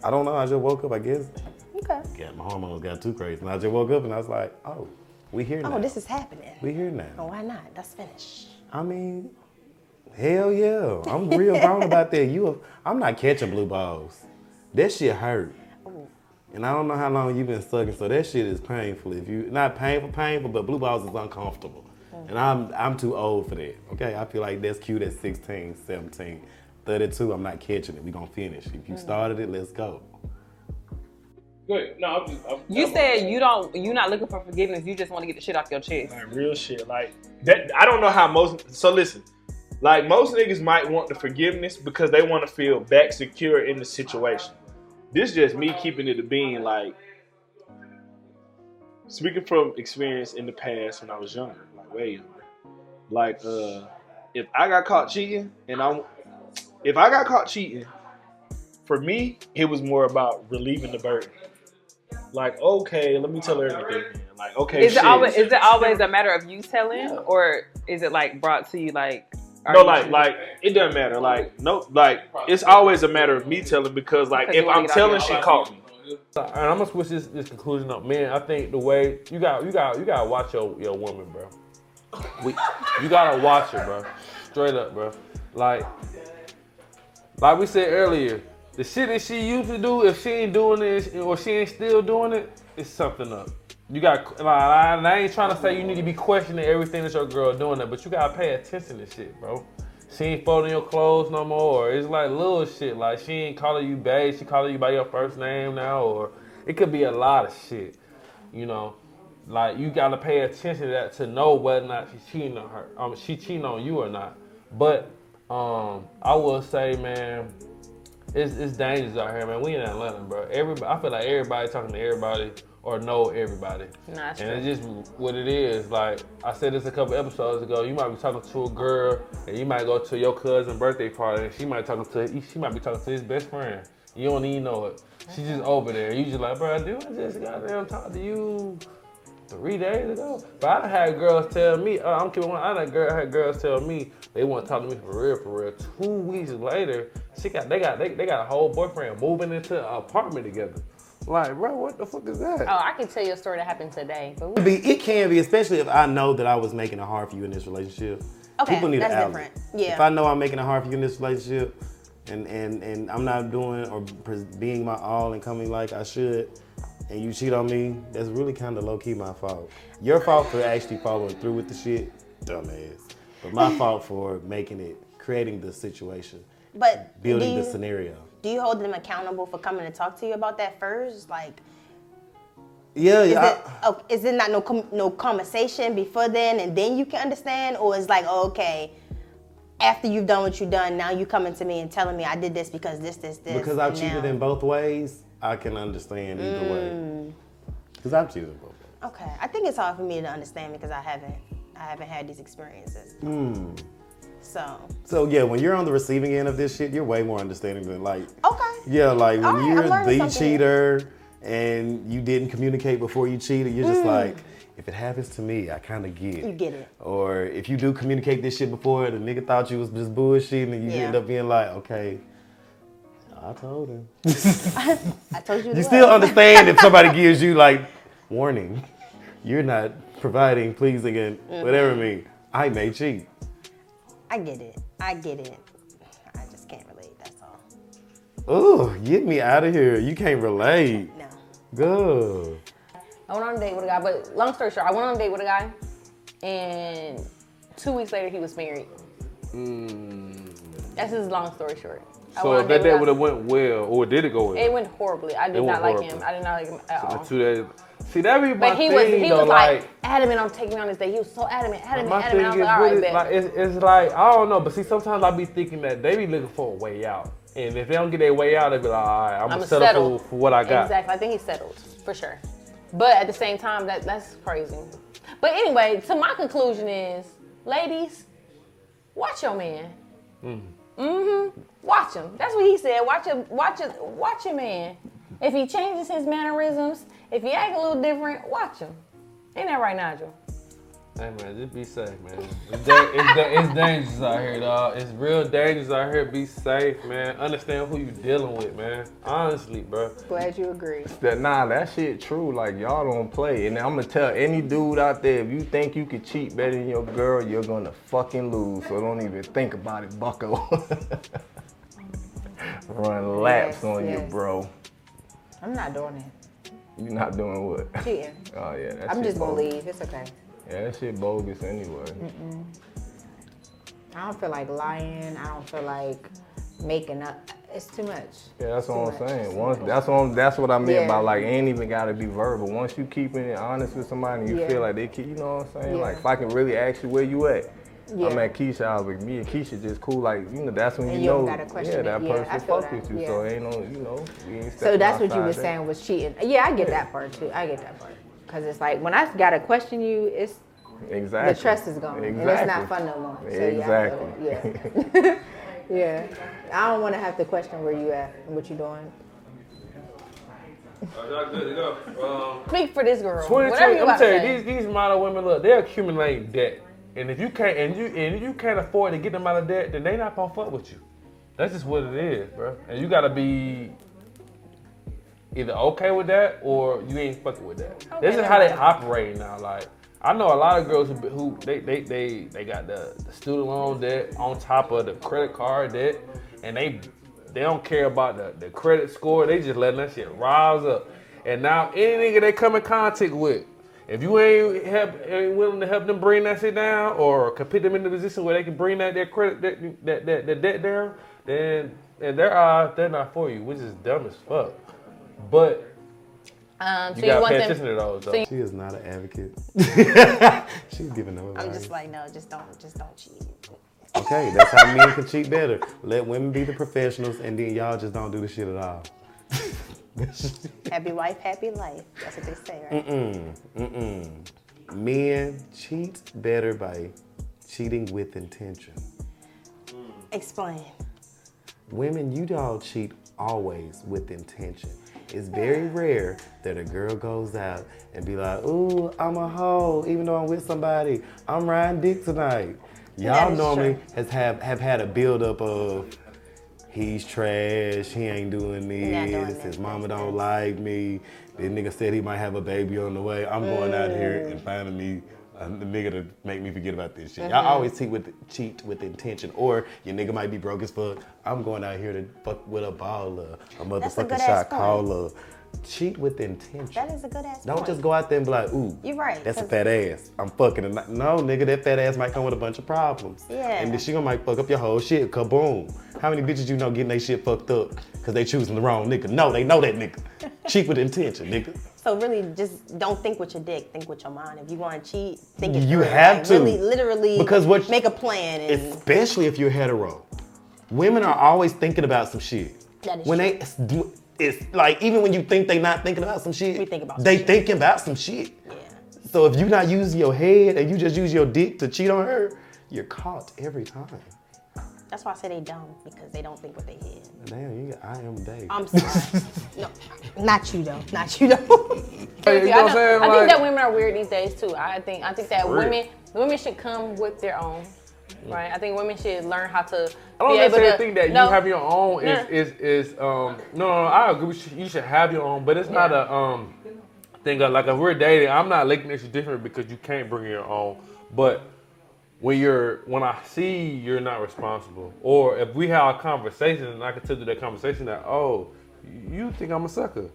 I don't know. I just woke up. I guess. Okay. Yeah, my hormones got too crazy, and I just woke up and I was like, oh, we here now. Oh, this is happening. we here now. Oh, why not? Let's finish. I mean, hell yeah. I'm real grown about that. You, have, I'm not catching blue balls. That shit hurt. Oh. And I don't know how long you've been sucking, so that shit is painful. If you not painful, painful, but blue balls is uncomfortable. Mm. And I'm I'm too old for that. Okay, I feel like that's cute at 16, 17, 32. I'm not catching it. We gonna finish. If you mm. started it, let's go. Good. No, I'm just. I'm, You I'm- said you don't. You're not looking for forgiveness. You just want to get the shit off your chest. Like real shit. Like that. I don't know how most. So listen. Like most niggas might want the forgiveness because they want to feel back secure in the situation. This just me keeping it a being. Like speaking from experience in the past when I was younger, like way younger. Like uh, if I got caught cheating and I'm, if I got caught cheating, for me it was more about relieving the burden. Like okay, let me tell her everything. Like okay, Is shit. it always? Is it always a matter of you telling, or is it like brought to you like? are No, like, choosing- like it doesn't matter. Like, no, like it's always a matter of me telling because, like, Because if I'm telling, she caught me. And I'm gonna switch this, this conclusion up, man. I think the way you got you got you gotta watch your your woman, bro. We, you gotta watch her, bro. Straight up, bro. Like, like we said earlier, the shit that she used to do, if she ain't doing it or she ain't still doing it, it's something up. You got like, I, ain't trying to say you need to be questioning everything that your girl doing that, but you gotta pay attention to shit, bro. She ain't folding your clothes no more. Or it's like little shit. Like she ain't calling you babe. She calling you by your first name now. Or it could be a lot of shit. You know, like you gotta pay attention to that to know whether or not she's cheating on her. Um, she cheating on you or not. But um, I will say, man, it's it's dangerous out here, man. We in Atlanta, bro. Everybody, I feel like everybody talking to everybody or know everybody. Nah, and it's just what it is. Like I said this a couple episodes ago. You might be talking to a girl, and you might go to your cousin's birthday party, and she might talking to she might be talking to his best friend. You don't even know it. She's just over there. You just like, bro, dude, I just goddamn talk to you three days ago. But I had girls tell me, uh, I'm keeping one. I done girl, had girls tell me they want to talk to me for real, for real. Two weeks later, she got they got they, they got a whole boyfriend moving into an apartment together. Like, bro, what the fuck is that? Oh, I can tell you a story that happened today. But It, it can be, especially if I know that I was making it hard for you in this relationship. Okay, People need that's an outlet. different. Yeah. If I know I'm making it hard for you in this relationship, and and and I'm not doing or pres- being my all and coming like I should, and you cheat on me, that's really kind of low key my fault. Your fault for actually following through with the shit, dumbass. But my fault for making it, creating the situation, But building do the scenario. Do you hold them accountable for coming to talk to you about that first? Like, Yeah, is yeah. it oh, is it not no com- no conversation before then, and then you can understand, or is like oh, okay, after you've done what you've done, now you coming to me and telling me I did this because this this this. Because I've cheated now- in both ways, I can understand either way. Mm. Because I've cheated both ways. Okay, I think it's hard for me to understand because I haven't I haven't had these experiences. Hmm. So So yeah, when you're on the receiving end of this shit, you're way more understanding than like. Okay. Yeah, like when right, you're the something. cheater and you didn't communicate before you cheated, you're just Mm. like, if it happens to me, I kind of get. you get it. Or if you do communicate this shit before, the nigga thought you was just bullshitting, and you Yeah. end up being like, okay, I told him. I told you. You still what? understand if somebody gives you like warning, you're not providing, pleasing, and whatever it mean. I may cheat. I get it. I get it. I just can't relate. That's all. Oh, get me out of here. You can't relate. No. Good. I went on a date with a guy, but long story short, I went on a date with a guy, and two weeks later he was married. Mm. That's his long story short. So if that date would have went well, or did it go well? It went horribly. I did not like him. I did not like him at So all. two days. See, that would be my But he thing was he though. was like, adamant on taking me on this date. He was so adamant, adamant, my adamant. I was like, all right, with it, bet. like it's, it's like I don't know, but see, sometimes I be thinking that they be looking for a way out, and if they don't get their way out, they be like, all right, I'm, gonna I'ma settle settle. for, for what I got. Exactly. I think he settled for sure. But at the same time, that that's crazy. But anyway, so my conclusion is, ladies, watch your man. Mm. Mm-hmm. Watch him. That's what he said. Watch your watch your watch your man. If he changes his mannerisms, if he act a little different, watch him. Ain't that right, Nigel? Hey man, just be safe, man. It's, da- it's, da- it's dangerous out here, dog. It's real dangerous out here. Be safe, man. Understand who you dealing with, man. Honestly, bro. Glad you agree. That nah, that shit true. Like y'all don't play. And I'm gonna tell any dude out there, if you think you could cheat better than your girl, you're gonna fucking lose. So don't even think about it, bucko. Run laps Yes, on you, bro. I'm not doing it. You're not doing what? Cheating. Oh yeah, I'm just gonna leave. It's okay. Yeah, that shit bogus anyway. Mm-mm. I don't feel like lying. I don't feel like making up. It's too much. Yeah, that's Too what I'm much. saying. Once that's what I'm, that's what I mean Yeah. by like ain't even gotta be verbal. Once you keeping it honest with somebody, and you Yeah. feel like they keep, you know what I'm saying? Yeah. Like if I can really ask you where you at. Yeah. I'm at Keisha house with me and Keisha just cool. Like you know, that's when And you, you know, gotta question yeah, that Yeah, person I fuck that. with you. Yeah. So ain't no, you know, we ain't So that's what you were saying was cheating. Yeah, I get Yeah. that part too. I get that part. Cause it's like when I gotta question you, it's Exactly. the trust is gone, and it's not fun no more. So, exactly. Yeah, I yeah. yeah. I don't want to have to question where you at and what you doing. Y'all good to go. Um, Speak for this girl. 2020, Whatever you I'm about to telling say. you, these these model women, look, they're accumulating debt, and if you can't and you and you can't afford to get them out of debt, then they not gonna fuck with you. That's just what it is, bro. And you gotta be either okay with that or you ain't fucking with that. Okay, this is how they operate now. Like I know a lot of girls who, who they, they they they got the, the student loan debt on top of the credit card debt, and they they don't care about the, the credit score. They just letting that shit rise up. And now any nigga they come in contact with, if you ain't help ain't willing to help them bring that shit down or can put them in the position where they can bring that their credit that that, that, that debt down, then in their eyes they're not for you, which is dumb as fuck. But Um, so you you, gotta want pay them? attention to those though. so She is not an advocate. She's giving no advice. I'm just like, no, just don't, just don't cheat. Okay, that's how men can cheat better. Let women be the professionals, and then y'all just don't do the shit at all. Happy wife, happy life. That's what they say, right? Mm-mm. Mm-mm. Men cheat better by cheating with intention. Explain. Women, you all cheat always with intention. It's very rare that a girl goes out and be like, ooh, I'm a hoe, even though I'm with somebody. I'm riding dick tonight. Y'all normally true. has have, have had a buildup of he's trash, he ain't doing this, his mama don't like me, this nigga said he might have a baby on the way. I'm going out here Mm. and finding me a nigga to make me forget about this shit. Mhm. Y'all always cheat with cheat with intention, or your nigga might be broke as fuck. I'm going out here to fuck with a baller, a motherfucking shot caller. Cheat with intention. That is a good ass Don't point. just go out there and be like, ooh, You're right, that's a fat ass. I'm fucking it. No, nigga, that fat ass might come with a bunch of problems. Yeah. And then she gonna might fuck up your whole shit. Kaboom. How many bitches you know getting their shit fucked up because they choosing the wrong nigga? No, they know that nigga. Cheat with intention, nigga. So really, just don't think with your dick. Think with your mind. If you want to cheat, think it You through. have Like, to. Really, literally. Because what- make a plan and Especially if you're hetero. Women are always thinking about some shit. That is when they it's like even when you think they not thinking about some shit, think about they shit. thinking about some shit. Yeah. So if you're not using your head and you just use your dick to cheat on her, you're caught every time. that's why I say they dumb because they don't think with their head. Damn, you got, I am Dave. I'm sorry. no, not you though. Not you though. Crazy. you I, what know- saying? I Like- think that women are weird these days too. I think I think that women women should come with their own. Right. I think women should learn how to I don't be able necessarily to think that no, you have your own is, No. is is um no no, no I agree with you. You should have your own, but it's not a um thing of like if we're dating, I'm not looking at you different because you can't bring your own. But when you're when I see you're not responsible, or if we have a conversation and I can tell you that conversation that oh you think I'm a sucker.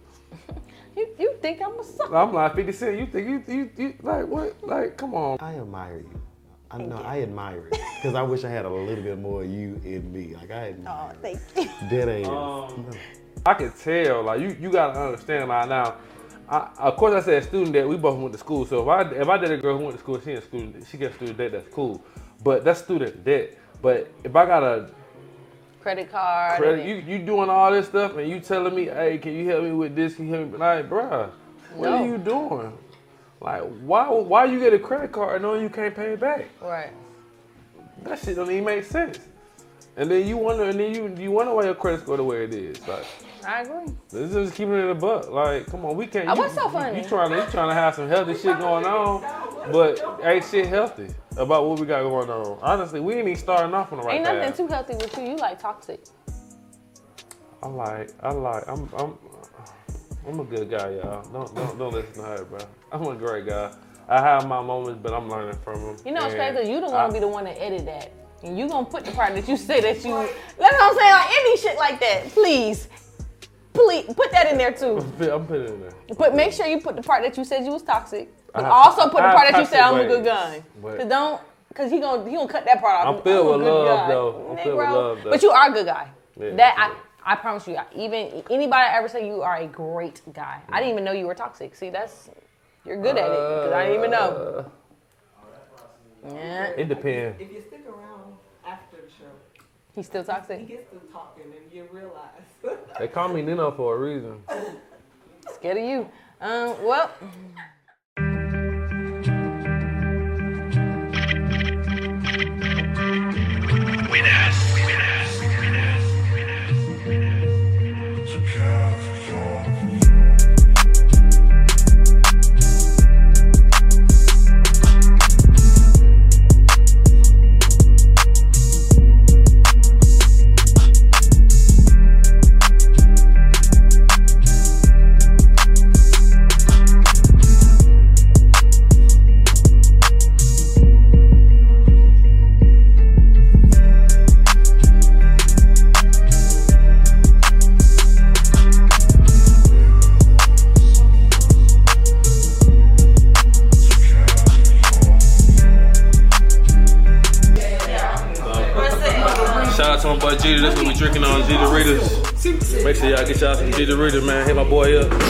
You, you think I'm a sucker? I'm like 50 Cent. You think you, you, you like what? Like come on. I admire you. I know I admire it because I wish I had a little bit more of you in me. Like I admire. Oh, thank you. Dead ass. Um, I can tell, like you, you gotta understand, like now. I, of course, I said student debt. We both went to school, so if I if I did a girl who went to school, she in student, she gets student debt. That's cool, but that's student debt. But if I got a Credit card. credit, you you doing all this stuff, and you telling me, hey, can you help me with this? Can you help me? Like, bruh, what No. are you doing? Like, why why you get a credit card knowing you can't pay it back? Right. That shit don't even make sense. And then you wonder, and then you you wonder why your credit score the way it is. Like, I agree. this is keeping it in a buck. Like, come on, we can't. You, what's so funny? You, trying to you trying to have some healthy shit going on, but ain't shit healthy about what we got going on. Honestly, we ain't even starting off on the right Ain't nothing path. too healthy with you. You like toxic. I like, I like, I'm, I'm, I'm a good guy, y'all. Don't, don't, don't listen to her, bro. I'm a great guy. I have my moments, but I'm learning from them. You know what's And crazy? You don't want to be the one to edit that. And you gonna put the part that you say that you. That's what I'm saying. Like any shit like that, please, please put that in there too. I'm putting it in there. But make sure you put the part that you said you was toxic. But have- also put the part that you said I'm a good ways, guy. but- Cause don't, cause he gonna he gonna cut that part off. I'm filled a with love, guy. though. I'm filled with love, though. But you are a good guy. Yeah, that I, I promise you. Even anybody ever say you are a great guy. I didn't even know you were toxic. See, that's you're good at it. Cause I didn't even know. Yeah. It depends. If you stick around after the show, He's still toxic. he gets to talking and you realize. They call me Nino for a reason. Scared of you. Um. Well. Shout Doritos. the Doritos, man. Hit my boy up.